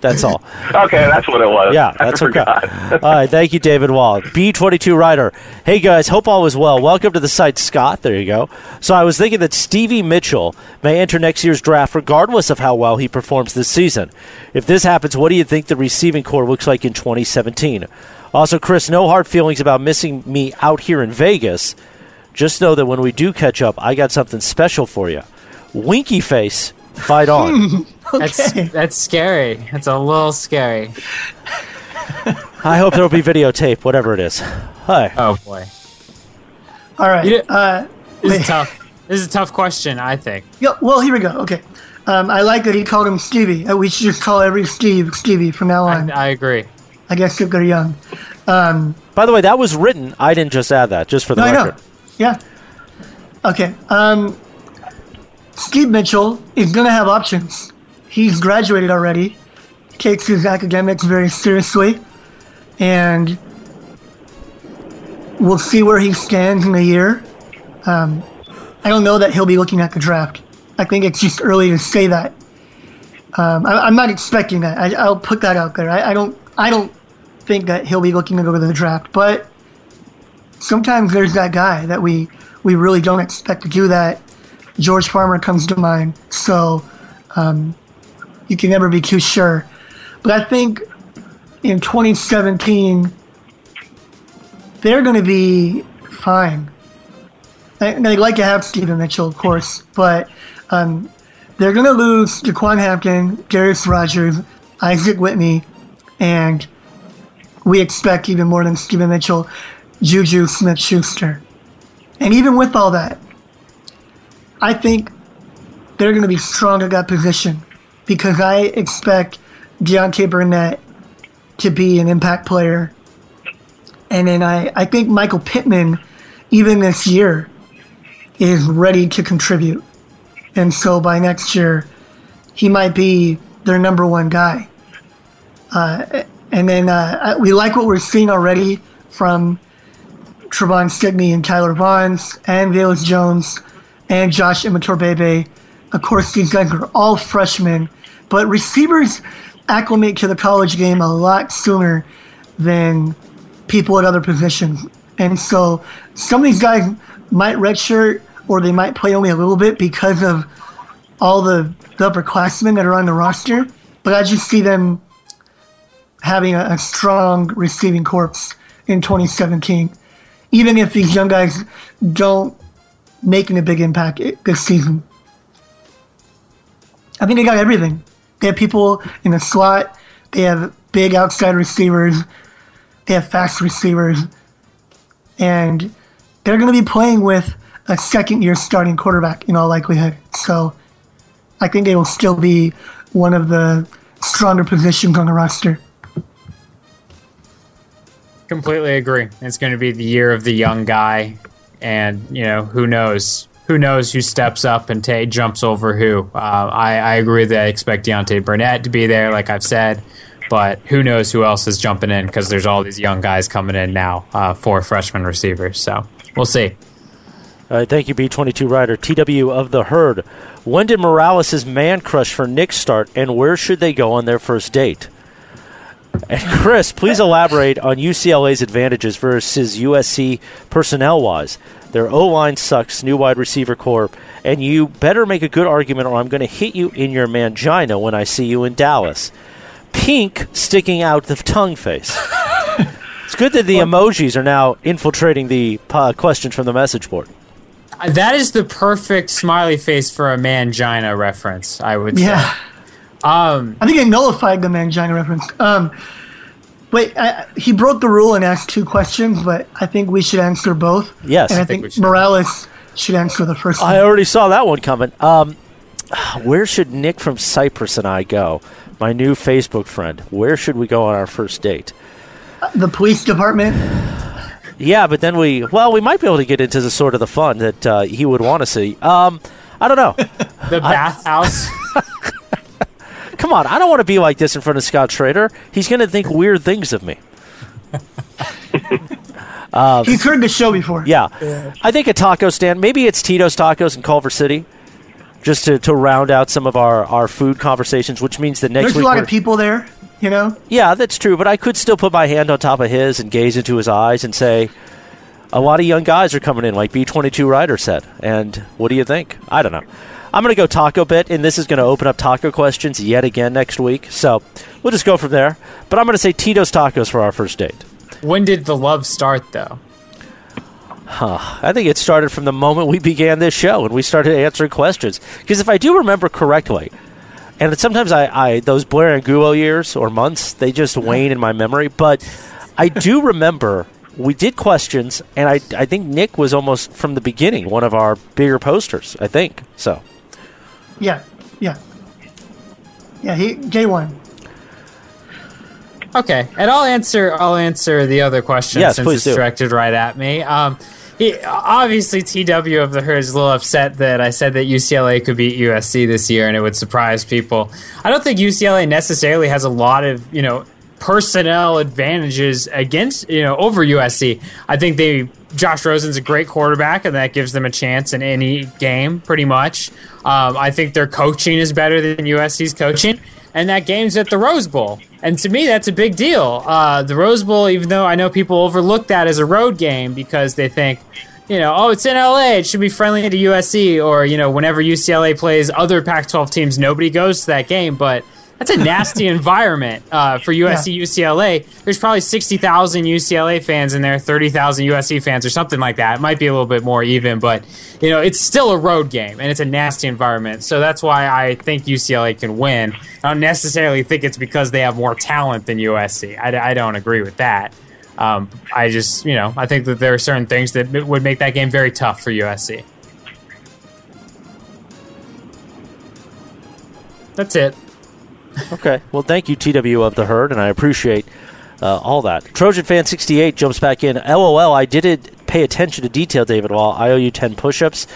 That's all. okay, that's what it was. Yeah, I that's okay. all right, thank you, David Wall. B22 writer. Hey, guys, hope all is well. Welcome to the site, Scott. There you go. So I was thinking that Stevie Mitchell may enter next year's draft regardless of how well he performs this season. If this happens, what do you think the receiving corps looks like in 2017? Also, Chris, no hard feelings about missing me out here in Vegas. Just know that when we do catch up, I got something special for you. Winky face, fight on. That's that's scary. That's a little scary. I hope there'll be videotape, whatever it is. Hi. Oh boy. All right. You- uh, This is tough. This is a tough question, I think. Yeah, well, here we go. Okay. Um, I like that he called him Stevie. Uh, We should just call every Steve Stevie from now on. I agree. I guess if they're young. Um, By the way, that was written. I didn't just add that, just for the no, I know. record. Yeah. Okay. Um, Steve Mitchell is going to have options. He's graduated already, takes his academics very seriously, and we'll see where he stands in a year. Um, I don't know that he'll be looking at the draft. I think it's just early to say that. Um, I, I'm not expecting that. I, I'll put that out there. I, I don't. I don't think that he'll be looking to go to the draft, but sometimes there's that guy that we we really don't expect to do that. George Farmer comes to mind, so um, you can never be too sure. But I think in 2017 they're going to be fine. And They'd like to have Stephen Mitchell, of course, but um, they're going to lose De'Quan Hampton, Darreus Rogers, Isaac Whitney, and we expect even more than Stephen Mitchell, Juju Smith Schuster. And even with all that, I think they're going to be strong at that position because I expect Deontay Burnett to be an impact player. And then I, I think Michael Pittman, even this year, is ready to contribute. And so by next year, he might be their number one guy. Uh, and then uh, we like what we're seeing already from Trevon Sidney and Tyler Vaughns and Velus Jones and Josh Imatorbhebhe. Of course, these guys are all freshmen, but receivers acclimate to the college game a lot sooner than people at other positions. And so some of these guys might redshirt or they might play only a little bit because of all the, the upperclassmen that are on the roster. But I just see them having a, a strong receiving corps in 2017, even if these young guys don't making a big impact eh, this season. I think they got everything. They have people in the slot. They have big outside receivers. They have fast receivers, and they're going to be playing with a second-year starting quarterback in all likelihood. So, I think they will still be one of the stronger positions on the roster. Completely agree. It's going to be the year of the young guy, and you know who knows who knows who steps up and ta jumps over who. Uh, I, I agree that I expect Deontay Burnett to be there, like I've said, but who knows who else is jumping in because there's all these young guys coming in now uh, for freshman receivers. So we'll see. All right, thank you, B22 Rider. TW of the Herd. When did Morales' man crush for Nick start, and where should they go on their first date? And Chris, please elaborate on UCLA's advantages versus USC personnel wise. Their O line sucks, new wide receiver corps, and you better make a good argument or I'm going to hit you in your mangina when I see you in Dallas. Pink sticking out the tongue face. it's good that the emojis are now infiltrating the uh, questions from the message board. That is the perfect smiley face for a mangina reference, I would Yeah. say. Um, I think I nullified the mangina reference. Um, wait, I, he broke the rule and asked two questions, but I think we should answer both. Yes. and I, I think think, we should. Morales should answer the first one. I already saw that one coming. Um, where should Nick from Cyprus and I go? My new Facebook friend. Where should we go on our first date? the police department. Yeah, but then we well, we might be able to get into the sort of the fun that uh, he would want to see. Um, I don't know. the bathhouse. Come on, I don't want to be like this in front of Scott Schrader. He's going to think weird things of me. um, He's heard the show before. Yeah. I think a taco stand. Maybe it's Tito's Tacos in Culver City, just to, to round out some of our, our food conversations. Which means that next There's a lot of people there, you know? Yeah, that's true. But I could still put my hand on top of his and gaze into his eyes and say, a lot of young guys are coming in, like B22 Rider said. And what do you think? I don't know. I'm going to go taco bit, and this is going to open up taco questions yet again next week. So we'll just go from there. But I'm going to say Tito's Tacos for our first date. when did the love start, though? Huh. I think it started from the moment we began this show and we started answering questions. Because if I do remember correctly, and sometimes I, I those Blair and Guo years or months, they just wane in my memory. But I do remember we did questions, and I, I think Nick was almost from the beginning one of our bigger posters. I think so. Yeah, yeah, yeah. He day one. Okay, and I'll answer. I'll answer the other question Yes, since it's do. directed right at me. Um, he, obviously, TW of the Herd is a little upset that I said that UCLA could beat USC this year, and it would surprise people. I don't think UCLA necessarily has a lot of you know personnel advantages against you know over USC. I think they Josh Rosen's a great quarterback, and that gives them a chance in any game, pretty much. Um, I think their coaching is better than USC's coaching, and that game's at the Rose Bowl. And to me, that's a big deal. Uh, the Rose Bowl, even though I know people overlook that as a road game because they think, you know, oh, it's in LA, it should be friendly to USC, or you know, whenever UCLA plays other Pac-12 teams, nobody goes to that game, but. That's a nasty environment uh, for USC UCLA. There's probably 60,000 UCLA fans in there, 30,000 USC fans, or something like that. It might be a little bit more even, but you know it's still a road game and it's a nasty environment. So that's why I think UCLA can win. I don't necessarily think it's because they have more talent than USC. I, I don't agree with that. Um, I just you know I think that there are certain things that would make that game very tough for USC. That's it. Okay. Well, thank you, TW of the Herd, and I appreciate uh, all that. Trojan Fan 68 jumps back in. LOL, I didn't pay attention to detail, David Wall. I owe you 10 push ups.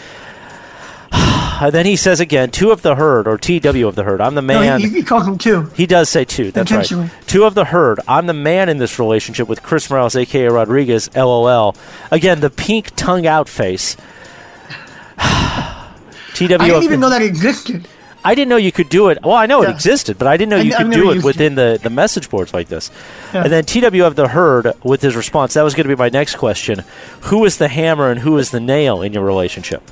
and then he says again, two of the herd, or TW of the herd. I'm the No, man. he, he calls him two. He does say two. That's right. Two of the herd. I'm the man in this relationship with Chris Morales, aka Rodriguez. LOL. Again, the pink tongue out face. TW. I didn't the- even know that existed. I didn't know you could do it. Well, I know it existed, but I didn't know you could do it within the, the message boards like this. Yeah. And then TW of the herd with his response. That was going to be my next question. Who is the hammer and who is the nail in your relationship?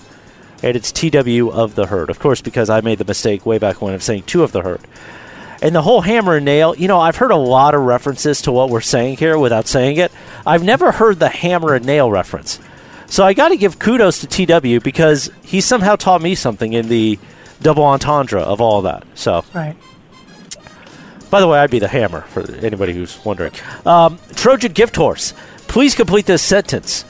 And it's TW of the herd, of course, because I made the mistake way back when of saying two of the herd. And the whole hammer and nail, you know, I've heard a lot of references to what we're saying here without saying it. I've never heard the hammer and nail reference. So I got to give kudos to TW because he somehow taught me something in the double entendre of all that. So, Right. by the way, I'd be the hammer for anybody who's wondering. Um, Trojan gift horse. Please complete this sentence.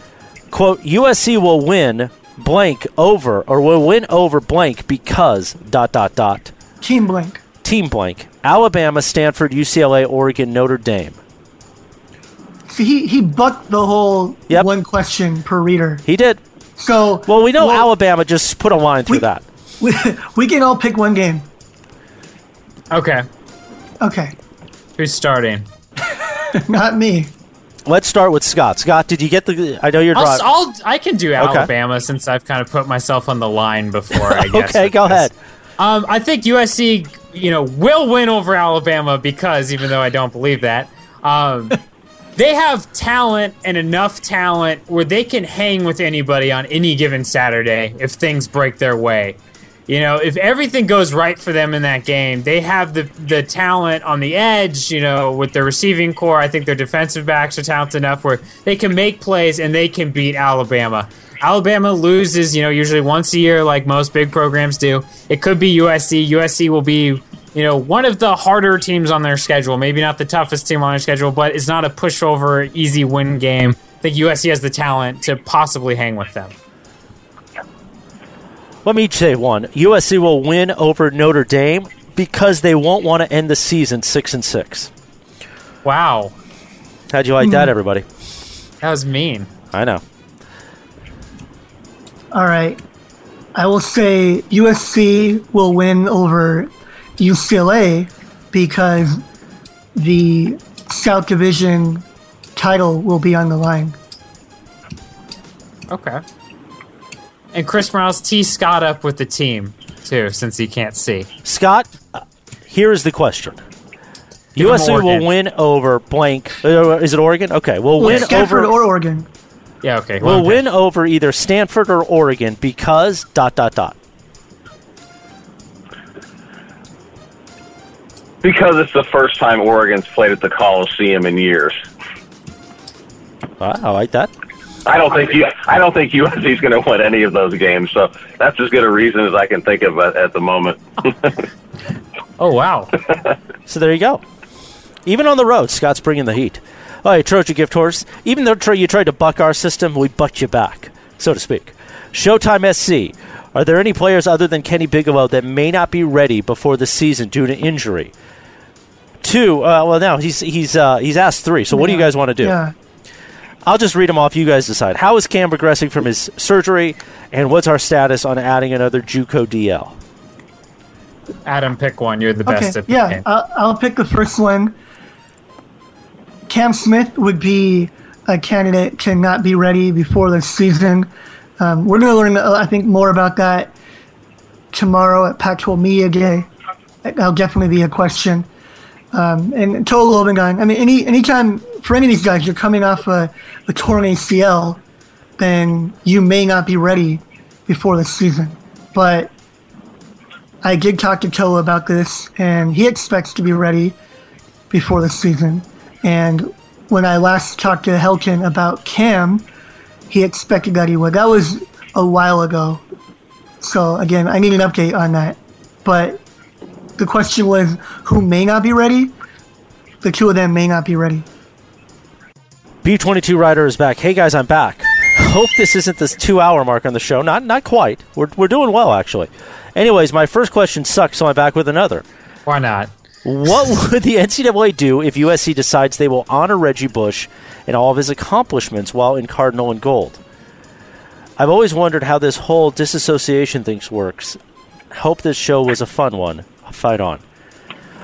Quote: USC will win blank over or will win over blank because dot dot dot Team blank. team blank Alabama, Stanford, UCLA, Oregon, Notre Dame. See, he, he bucked the whole Yep. one question per reader. He did. So Well, we know Alabama just put a line through We- that. We, we can all pick one game. Okay, Okay, who's starting? not me. Let's start with Scott. Scott, did you get the? I know you're I'll. I'll I can do Alabama since I've kind of put myself on the line before. I guess. Okay, go this. ahead. Um, I think USC, you know, will win over Alabama because even though I don't believe that, um, they have talent and enough talent where they can hang with anybody on any given Saturday if things break their way. You know, if everything goes right for them in that game, they have the the talent on the edge. You know, with their receiving corps, I think their defensive backs are talented enough where they can make plays and they can beat Alabama. Alabama loses, you know, usually once a year, like most big programs do. It could be USC. USC will be, you know, one of the harder teams on their schedule. Maybe not the toughest team on their schedule, but it's not a pushover, easy win game. I think USC has the talent to possibly hang with them. Let me say one. USC will win over Notre Dame because they won't want to end the season six and six. Wow, How'd you like that, hmm. everybody? that was mean. I know. All right. I will say USC will win over UCLA because the South Division title will be on the line. Okay. And Chris Morales tee Scott up with the team too, since he can't see. Scott, uh, here is the question. Give him USC will win over blank. Uh, is it Oregon? Okay, we'll Well, win Stanford over. or Oregon. Yeah, okay. we'll one win over either Stanford or Oregon because dot dot dot. Because it's the first time Oregon's played at the Coliseum in years. Wow, I like that. I don't think you. I don't think USC is going to win any of those games. So that's as good a reason as I can think of at, at the moment. oh wow! so there you go. Even on the road, Scott's bringing the heat. All right, Trojan Gift Horse. Even though Troy, you tried to buck our system, we bucked you back, so to speak. Showtime SC. Are there any players other than Kenny Bigelow that may not be ready before the season due to injury? Two. Uh, well, now he's he's uh, he's asked three. So what do you guys want to do? Yeah. I'll just read them off. You guys decide. How is Cam progressing from his surgery, and what's our status on adding another JUCO DL? Adam, pick one. You're the best Okay, at yeah, picking. I'll, I'll pick the first one. Cam Smith would be a candidate to not be ready before the season. Um, we're going to learn, uh, I think, more about that tomorrow at Pac-12 Media Day. That'll definitely be a question. Um, and Toa Lobendahn, I mean, any anytime for any of these guys, you're coming off a, a torn ACL, then you may not be ready before the season. But I did talk to Toa about this, and he expects to be ready before the season. And when I last talked to Helton about Cam, he expected that he would. That was a while ago. So again, I need an update on that. But the question was who may not be ready? The two of them may not be ready. B22 Rider is back. Hey guys, I'm back. Hope this isn't this two hour mark on the show. Not not quite. We're, we're doing well, actually. Anyways, my first question sucks, so I'm back with another. Why not? What would the NCAA do if USC decides they will honor Reggie Bush and all of his accomplishments while in Cardinal and Gold? I've always wondered how this whole disassociation thing works. Hope this show was a fun one. Fight on.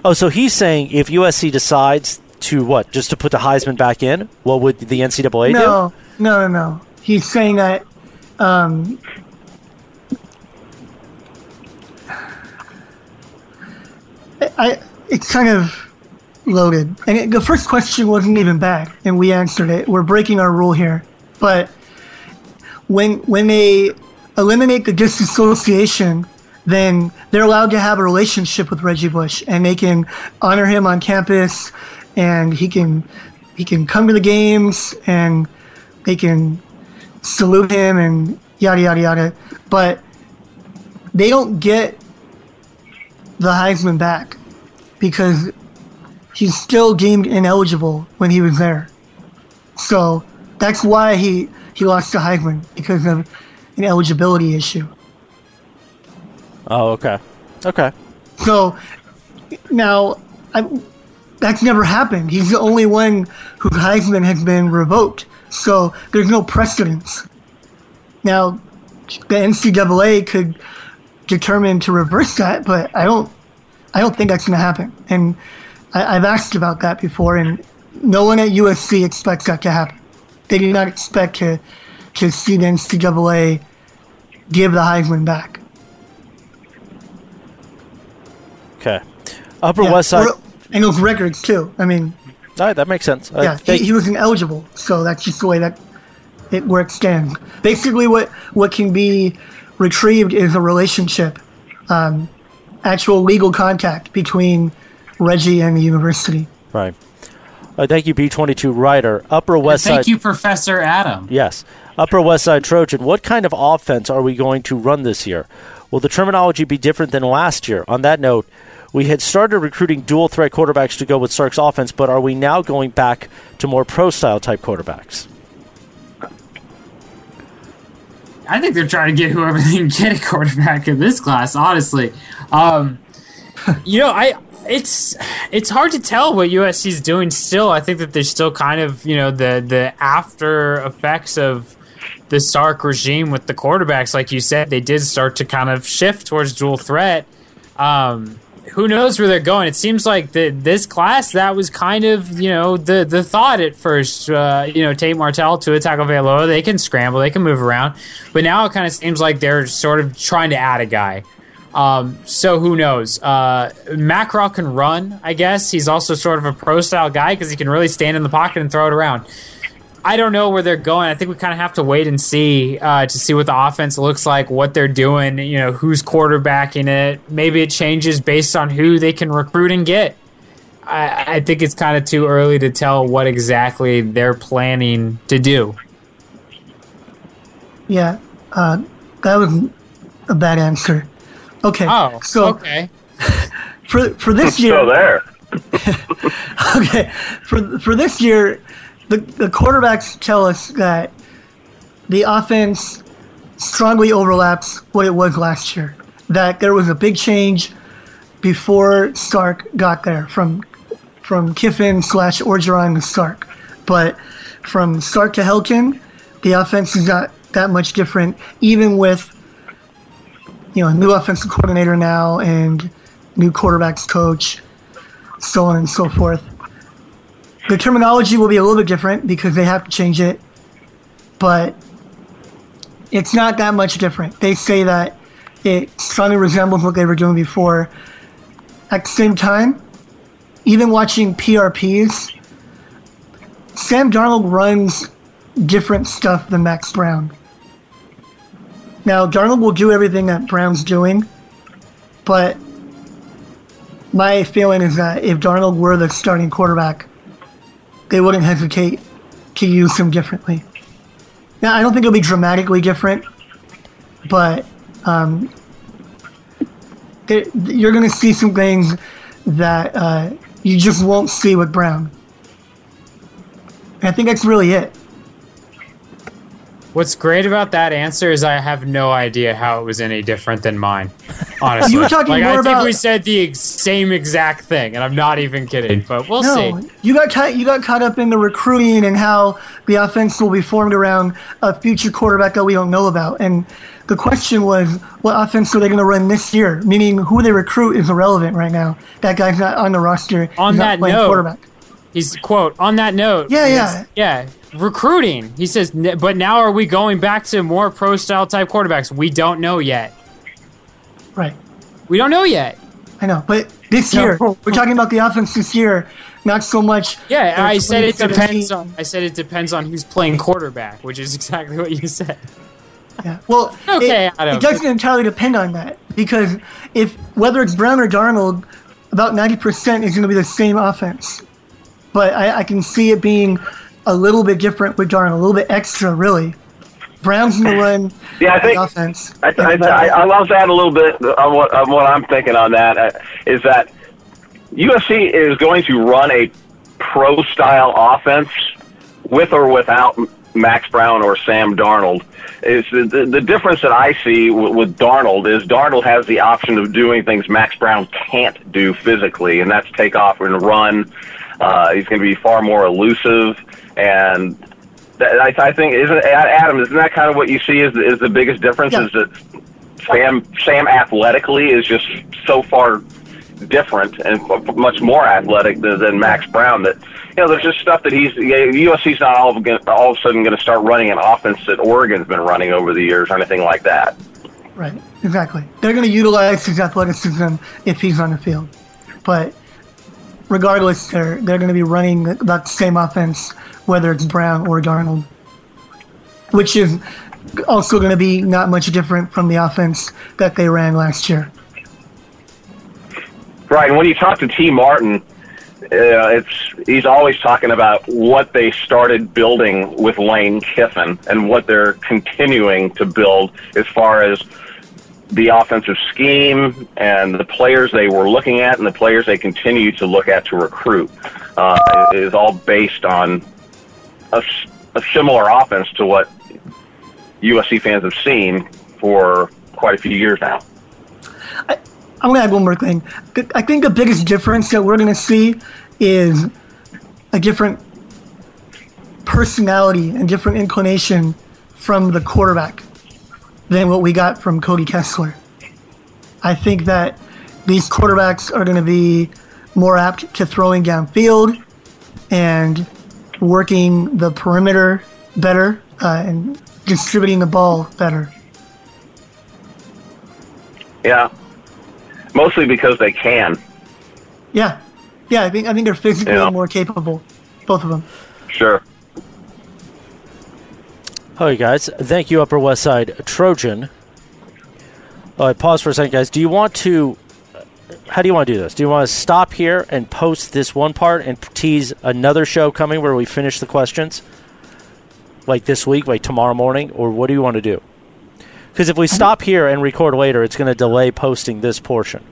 Oh, so he's saying if USC decides to what, just to put the Heisman back in, what would the NCAA do? no, no, no, no. He's saying that. Um, I, it's kind of loaded. And it, the first question wasn't even bad, and we answered it. We're breaking our rule here, but when when they eliminate the disassociation, then they're allowed to have a relationship with Reggie Bush, and they can honor him on campus, and he can he can come to the games, and they can salute him, and yada yada yada. But they don't get the Heisman back because he's still deemed ineligible when he was there. So that's why he, he lost the Heisman because of an eligibility issue. Oh, okay. Okay. So now I, that's never happened. He's the only one whose Heisman has been revoked. So there's no precedence. Now the NCAA could determine to reverse that, but I don't. I don't think that's going to happen. And I, I've asked about that before, and no one at USC expects that to happen. They do not expect to to see the NCAA give the Heisman back. Okay. Upper Yeah, West Side. or- and those records too. I mean, All right, that makes sense. Uh, yeah, he, he was ineligible, so that's just the way that it works. it. Basically, what what can be retrieved is a relationship, um, actual legal contact between Reggie and the university. Right. Uh, thank you, B22 Rider. Upper West Thank Side. you, Professor Adam. Yes. Upper West Side Trojan, what kind of offense are we going to run this year? Will the terminology be different than last year? On that note, we had started recruiting dual threat quarterbacks to go with Sark's offense, but are we now going back to more pro style type quarterbacks? I think they're trying to get whoever they can get a quarterback in this class. Honestly, Um, you know, I it's it's hard to tell what USC is doing. Still, I think that there's still kind of you know the the after effects of the Sark regime with the quarterbacks. Like you said, they did start to kind of shift towards dual threat. Um, who knows where they're going? It seems like the, this class that was kind of you know the the thought at first. Uh, you know, Tate Martell Tua Tagovailoa, they can scramble, they can move around, but now it kind of seems like they're sort of trying to add a guy. Um, so who knows? Uh, can run, I guess. He's also sort of a pro style guy because he can really stand in the pocket and throw it around. I don't know where they're going. I think we kind of have to wait and see uh, to see what the offense looks like, what they're doing, you know, who's quarterbacking it. Maybe it changes based on who they can recruit and get. I, I think it's kind of too early to tell what exactly they're planning to do. Yeah, uh, that was a bad answer. Okay. Oh, so okay. for for this year, Still there. okay, for for this year, the the quarterbacks tell us that the offense strongly overlaps what it was last year. That there was a big change before Sark got there from from Kiffin slash Orgeron to Sark, but from Sark to Helton, the offense is not that much different, even with you know a new offensive coordinator now and new quarterbacks coach, so on and so forth. The terminology will be a little bit different because they have to change it, but it's not that much different. They say that it strongly resembles what they were doing before. At the same time, even watching PRPs, Sam Darnold runs different stuff than Max Browne. Now, Darnold will do everything that Browne's doing, but my feeling is that if Darnold were the starting quarterback, they wouldn't hesitate to use him differently. Now, I don't think it'll be dramatically different, but um, you're going to see some things that uh, you just won't see with Browne. And I think that's really it. What's great about that answer is I have no idea how it was any different than mine. Honestly, You were talking like, more I think we said the ex- same exact thing, and I'm not even kidding. But we'll no, see. you got caught, you got caught up in the recruiting and how the offense will be formed around a future quarterback that we don't know about. And the question was, what offense are they going to run this year? Meaning, who they recruit is irrelevant right now. That guy's not on the roster. On He's that note, quarterback. He's quote on that note. Yeah, yeah, yeah. Recruiting. He says, "N- but now are we going back to more pro style type quarterbacks? We don't know yet. Right. We don't know yet. I know, but this No. year we're talking about the offense this year, not so much. Yeah, I said it depends on. I said it depends on who's playing quarterback, which is exactly what you said. Yeah. Well, Okay, it, Adam. it doesn't entirely depend on that because if whether it's Browne or Darnold, about ninety percent is going to be the same offense. But I, I can see it being a little bit different with Darnold, a little bit extra, really. Browne's in the run Yeah, I think offense. I, I, I, I love that a little bit. On what, on what I'm thinking on that uh, is that USC is going to run a pro style offense with or without Max Browne or Sam Darnold. Is the, the, difference that I see with, with Darnold is Darnold has the option of doing things Max Browne can't do physically, and that's take off and run. Uh, he's going to be far more elusive, and that, I, I think isn't Adam? Isn't that kind of what you see is is the biggest difference? Yeah. Is that Sam Sam athletically is just so far different and much more athletic than, than Max Browne that you know there's just stuff that he's yeah, USC's not all of, all of a sudden going to start running an offense that Oregon's been running over the years or anything like that. Right, exactly. They're going to utilize his athleticism if he's on the field. But regardless, they're, they're going to be running the same offense, whether it's Browne or Darnold, which is also going to be not much different from the offense that they ran last year. Right, and when you talk to Tee Martin, uh, it's he's always talking about what they started building with Lane Kiffin and what they're continuing to build as far as the offensive scheme and the players they were looking at and the players they continue to look at to recruit uh, is all based on a similar offense to what USC fans have seen for quite a few years now. I'm going to add one more thing. I think the biggest difference that we're going to see is a different personality and different inclination from the quarterback than what we got from Cody Kessler. I think that these quarterbacks are going to be more apt to throwing downfield and working the perimeter better uh, and distributing the ball better. Yeah, mostly because they can. Yeah, yeah. I think I think they're physically Yeah. more capable, both of them. Sure. All right, guys. Thank you, Upper West Side Trojan. All right, pause for a second, guys. Do you want to? How do you want to do this? Do you want to stop here and post this one part and tease another show coming where we finish the questions? like this week, like tomorrow morning, or what do you want to do? Because if we stop here and record later, it's going to delay posting this portion.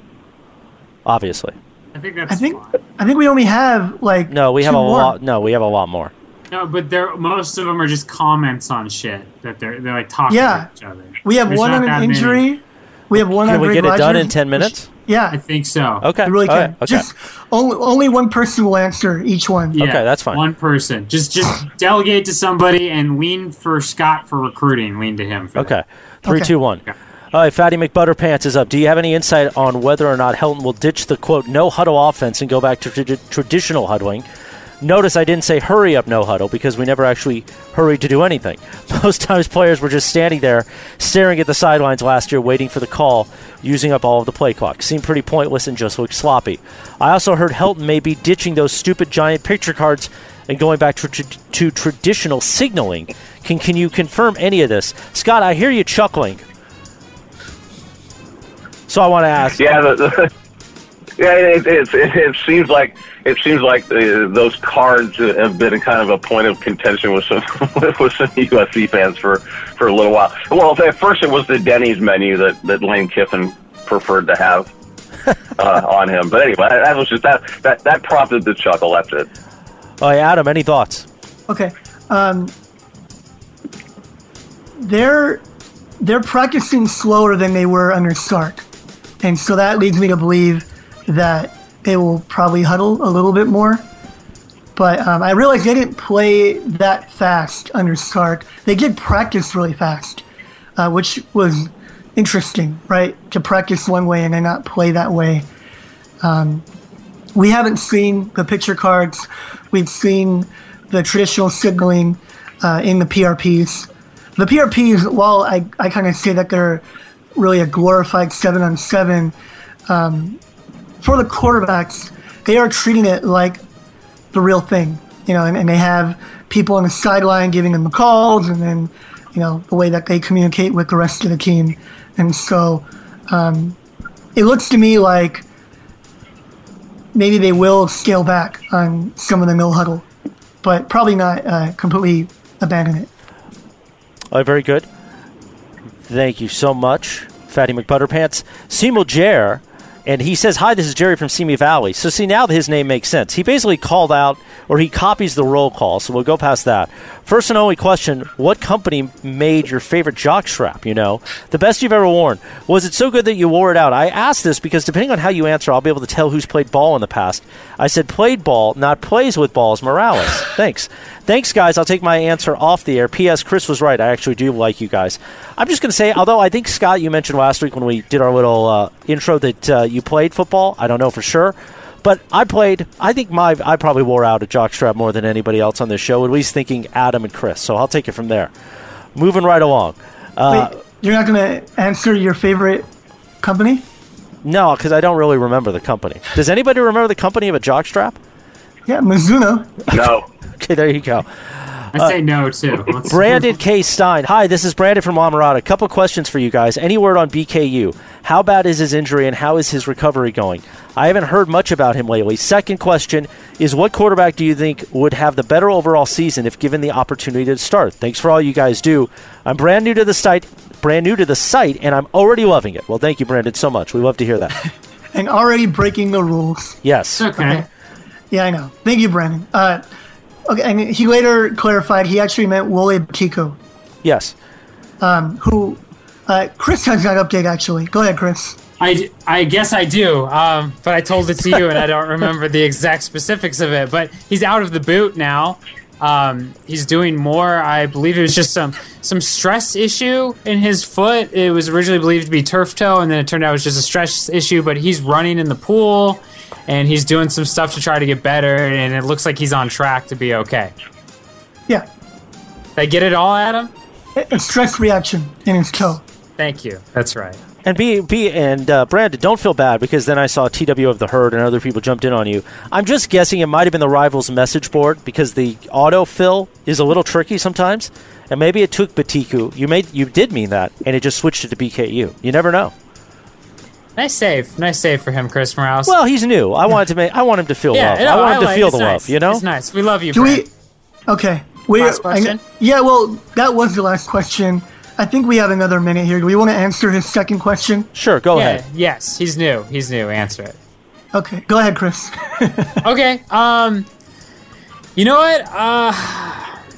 Obviously, I think that's I think I think we only have like no, we have a more. lot. No, we have a lot more. No, but they're most of them are just comments on shit that they're they're like talking Yeah. to each other. We have There's one on that an many. injury. We have one injury. Can on we Greg get it done in ten minutes? Yeah, I think so. Okay. I really all can. right, okay. Just only only one person will answer each one. Yeah, Okay, that's fine. One person. Just just delegate to somebody and lean for Scott for recruiting. Lean to him. For Okay. Three, Okay. two, one. All right, Fatty McButterpants is up. Do you have any insight on whether or not Helton will ditch the quote no huddle offense and go back to trad- traditional huddling? Notice I didn't say hurry up no huddle because we never actually hurried to do anything. Most times players were just standing there staring at the sidelines last year waiting for the call, using up all of the play clock. Seemed pretty pointless and just looked sloppy. I also heard Helton may be ditching those stupid giant picture cards and going back to, to, traditional signaling. Can, can you confirm any of this? Scott, I hear you chuckling. So I want to ask. Yeah, the, the, yeah, it, it, it, it seems like it seems like uh, those cards have been kind of a point of contention with some with some USC fans for for a little while. Well, at first it was the Denny's menu that that Lane Kiffin preferred to have uh, on him. But anyway, that was just that that that prompted the chuckle. That's it. Oh, yeah, Adam, any thoughts? Okay. Um, they're they're practicing slower than they were under Sark, and so that leads me to believe that they will probably huddle a little bit more. But um, I realized they didn't play that fast under Sark. They did practice really fast, uh, which was interesting, right? To practice one way and then not play that way. Um, we haven't seen the picture cards. We've seen the traditional signaling uh, in the PRPs. The PRPs, while I, I kind of say that they're really a glorified seven on seven, um, for the quarterbacks, they are treating it like the real thing, you know, and, and they have people on the sideline giving them the calls, and then, you know, the way that they communicate with the rest of the team. And so um, it looks to me like maybe they will scale back on some of the no huddle, but probably not uh, completely abandon it. Right, very good. Thank you so much, Fatty McButterpants. Seymour Jer, and he says, Hi, this is Jerry from Simi Valley. So, see, now his name makes sense. He basically called out, or he copies the roll call, so we'll go past that. First and only question What company made your favorite jock strap? You know, the best you've ever worn. Was it so good that you wore it out? I asked this because depending on how you answer, I'll be able to tell who's played ball in the past. I said played ball, not plays with balls. Morales. Thanks. Thanks, guys. I'll take my answer off the air. P.S. Chris was right. I actually do like you guys. I'm just going to say, although I think, Scott, you mentioned last week when we did our little uh, intro that uh, you played football. I don't know for sure. But I played, I think my I probably wore out a jockstrap more than anybody else on this show, at least thinking Adam and Chris. So I'll take it from there. Moving right along. Uh, Wait, you're not going to answer your favorite company? no, because I don't really remember the company. Does anybody remember the company of a jockstrap? Yeah, Mizuno. No. okay, there you go. I say no too. Let's- Brandon K. Stein. Hi, this is Brandon from Amarada. A couple questions for you guys. Any word on BKU? How bad is his injury and how is his recovery going? I haven't heard much about him lately. Second question is what quarterback do you think would have the better overall season if given the opportunity to start? Thanks for all you guys do. I'm brand new to the site, brand new to the site, and I'm already loving it. Well, thank you, Brandon, so much. We love to hear that. And already breaking the rules. Yes. okay. Yeah, I know. Thank you, Brandon. Uh, okay, and he later clarified he actually meant Wole Betiku, Yes. um, who uh, Chris has that update actually. Go ahead, Chris. I, I guess I do, um, but I told it to you and I don't remember the exact specifics of it. But he's out of the boot now. Um, he's doing more. I believe it was just some some stress issue in his foot. It was originally believed to be turf toe, and then it turned out it was just a stress issue. But he's running in the pool, and he's doing some stuff to try to get better, and it looks like he's on track to be okay. Yeah, Did I get it all, Adam? a stress reaction in his toe. Thank you. That's right. And be be and uh, Brandon, don't feel bad because then I saw TW of the herd and other people jumped in on you. I'm just guessing it might have been the rivals message board because the autofill is a little tricky sometimes, and maybe it took Betiku. You made you did mean that, and it just switched it to BKU. You never know. Nice save. Nice save for him, Chris Morales. Well, he's new. I wanted to make. I want him to feel yeah, love. no, I want him to like- feel the nice. love. You know. it's nice. We love you. Do Brand. we? Okay, We're- Last question? I- yeah, well, that was the last question. I think we have another minute here. Do we want to answer his second question? Sure, go yeah, ahead. Yes, he's new. He's new. Answer it. Okay, go ahead, Chris. okay. Um, you know what? Uh,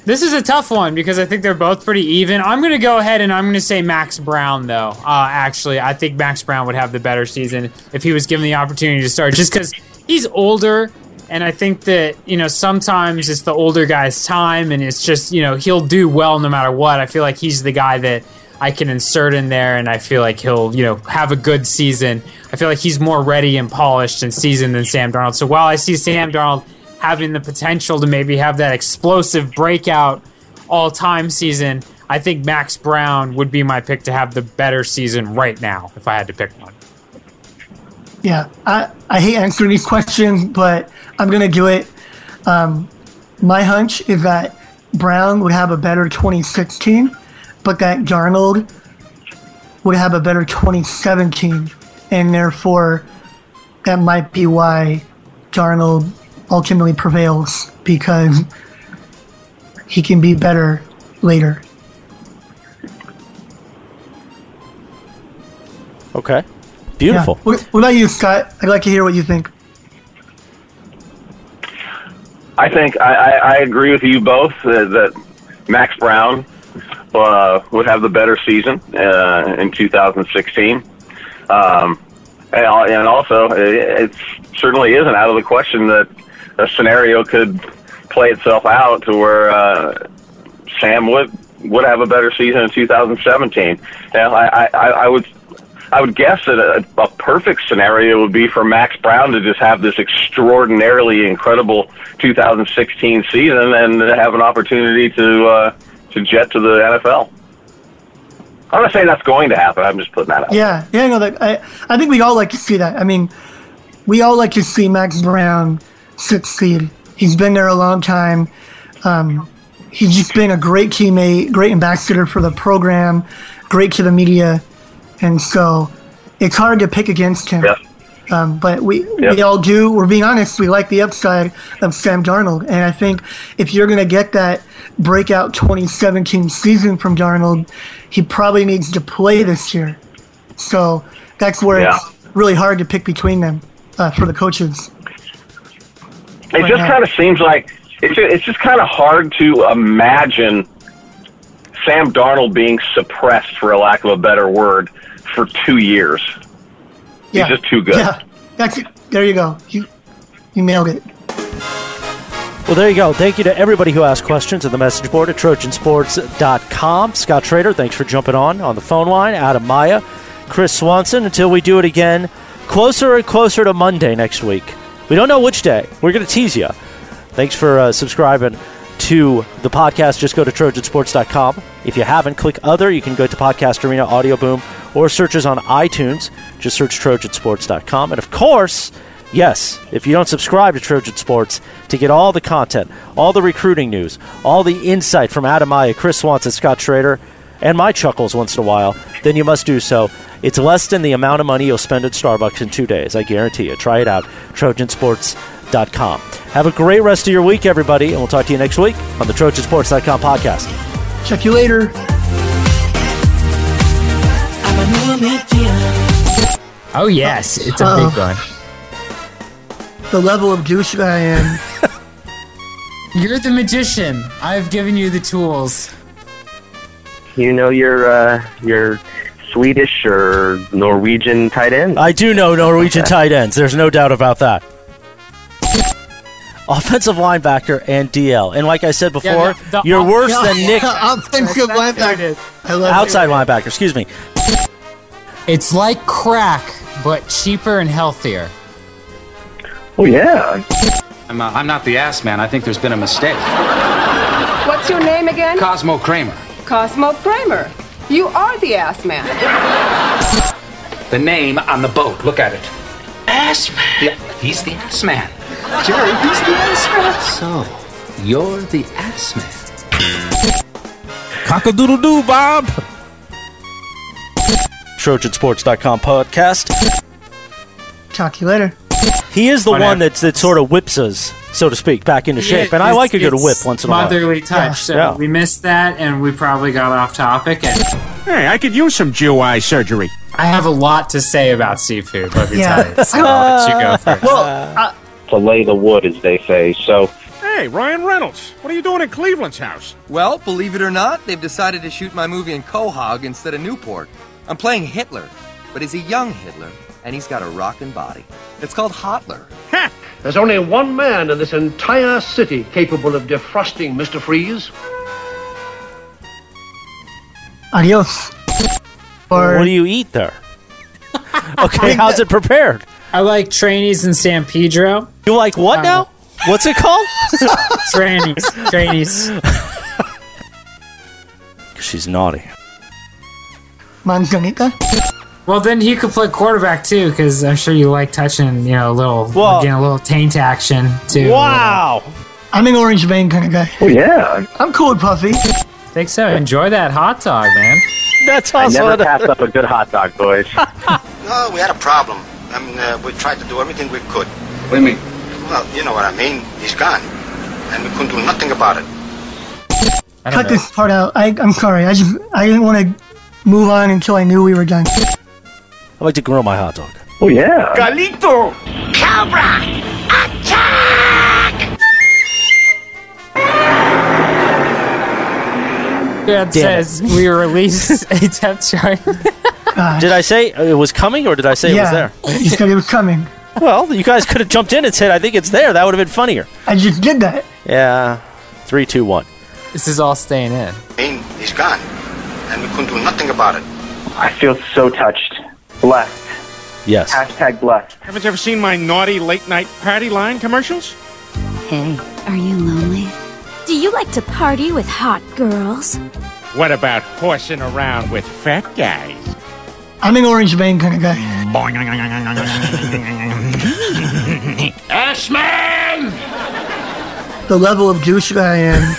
this is a tough one because I think they're both pretty even. I'm gonna go ahead and I'm gonna say Max Browne though. Uh, actually, I think Max Browne would have the better season if he was given the opportunity to start, just because he's older. And I think that, you know, sometimes it's the older guy's time and it's just, you know, he'll do well no matter what. I feel like he's the guy that I can insert in there and I feel like he'll, you know, have a good season. I feel like he's more ready and polished and seasoned than Sam Darnold. So while I see Sam Darnold having the potential to maybe have that explosive breakout all time season, I think Max Browne would be my pick to have the better season right now if I had to pick one. Yeah, I, I hate answering these questions, but I'm going to do it. Um, my hunch is that Browne would have a better 2016, but that Darnold would have a better 2017, and therefore that might be why Darnold ultimately prevails because he can be better later. Okay. Beautiful. Yeah. What, what about you, Scott? I'd like to hear what you think. I think I, I, I agree with you both uh, that Max Browne uh, would have the better season uh, in 2016. Um, and, and also, it, it certainly isn't out of the question that a scenario could play itself out to where uh, Sam would would have a better season in 2017. And I, I, I would I would guess that a, a perfect scenario would be for Max Browne to just have this extraordinarily incredible 2016 season and have an opportunity to uh, to jet to the NFL. I'm not saying that's going to happen. I'm just putting that out. Yeah, yeah, no, that, I, I think we all like to see that. I mean, we all like to see Max Browne succeed. He's been there a long time. Um, he's just been a great teammate, great ambassador for the program, great to the media, and so it's hard to pick against him. Um, but we we all do. We're being honest. We like the upside of Sam Darnold, and I think if you're going to get that breakout 2017 season from Darnold, he probably needs to play this year. So that's where Yeah. it's really hard to pick between them uh, for the coaches. It Right just kind of seems like it's just, it's just kind of hard to imagine Sam Darnold being suppressed, for a lack of a better word, for two years. Yeah, He's just too good. Yeah, that's it. There you go. You you nailed it. Well, there you go. Thank you to everybody who asked questions at the message board at trojansports.com. Scott Schrader, thanks for jumping on on the phone line. Adam Maya, Chris Swanson. Until we do it again, closer and closer to Monday next week. We don't know which day. We're going to tease you. Thanks for uh, subscribing to the podcast. Just go to trojansports.com. If you haven't, click other. You can go to Podcast Arena, Audio Boom, or searches on iTunes. Just search trojansports.com. And of course, Yes, if you don't subscribe to Trojan Sports to get all the content, all the recruiting news, all the insight from Adam Chris Swanson, Scott Schrader, and my chuckles once in a while, then you must do so. It's less than the amount of money you'll spend at Starbucks in two days. I guarantee you. Try it out. Trojansports.com. Have a great rest of your week, everybody, and we'll talk to you next week on the Trojansports.com podcast. Check you later. Oh, yes. It's a big one. Uh, the level of douche I am. You're the magician. I've given you the tools. You know your uh, your Swedish or Norwegian tight ends. I do know Norwegian tight ends. There's no doubt about that. Offensive linebacker and DL. And like I said before, Yeah, the- the you're worse yeah, than Nick. Offensive linebacker. I love Outside linebacker, excuse me. It's like crack, but cheaper and healthier. Oh yeah. I'm, uh, I'm not the ass man. I think there's been a mistake. What's your name again? Cosmo Kramer. Cosmo Kramer. You are the ass man. The name on the boat. Look at it. Ass man. Yeah, he's the ass man. Jerry, he's the ass man. So, you're the ass man. Cock-a-doodle doo, Bob. Trojansports.com podcast. Talk to you later. He is the On one air. that's that sort of whips us so to speak, back into shape. Yeah, And I like a good it's whip once in a while. Motherly touch. So Yeah. we missed that, and we probably got off topic. And Hey, I could use some GUI surgery. I have a lot to say about seafood. Let me Yeah. tell you. So I'll let you go first. Well, uh, to lay the wood, as they say. So Hey, Ryan Reynolds, what are you doing in Cleveland's house? Well, believe it or not, they've decided to shoot my movie in Quahog instead of Newport. I'm playing Hitler, but he's a young Hitler, and he's got a rockin' body. It's called Hotler. There's only one man in this entire city capable of defrosting Mr. Freeze. adios. what do you eat there? okay, how's it prepared? I like trainees in San Pedro. You like what uh, now? What's it called? trainees. Trainees. She's naughty. Manzanita. Well, then he could play quarterback too, because I'm sure you like touching, you know, a little, Well- getting a little taint action too. Wow. I'm an orange vein kind of guy. Oh yeah. I'm cool with Puffy. Think so? Enjoy that hot dog, man. That's awesome. I also never pass up a good hot dog, boys. No, we had a problem. I mean, uh, we tried to do everything we could. What do you mean? Well, you know what I mean. He's gone. And we couldn't do nothing about it. Cut this part out. I, I'm sorry. I just I didn't want to move on until I knew we were done. I like to grill my hot dog. Oh yeah. Galito! Cobra! Attack. Dad Damn it. says we release a depth chart. Did I say it was coming or did I say it was there? you said it was coming. Well, you guys could have jumped in and said, I think it's there. That would have been funnier. I just did that. Yeah. Three, two, one. This is all staying in. I mean, he's gone. And we couldn't do nothing about it. I feel so touched, blessed. Yes. Hashtag blessed. Haven't you ever seen my naughty late night party line commercials? Hey, are you lonely? Do you like to party with hot girls? What about horsing around with fat guys? I'm an orange vein kind of guy. Ashman! The level of douche that I am.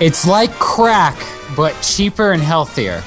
It's like crack, but cheaper and healthier.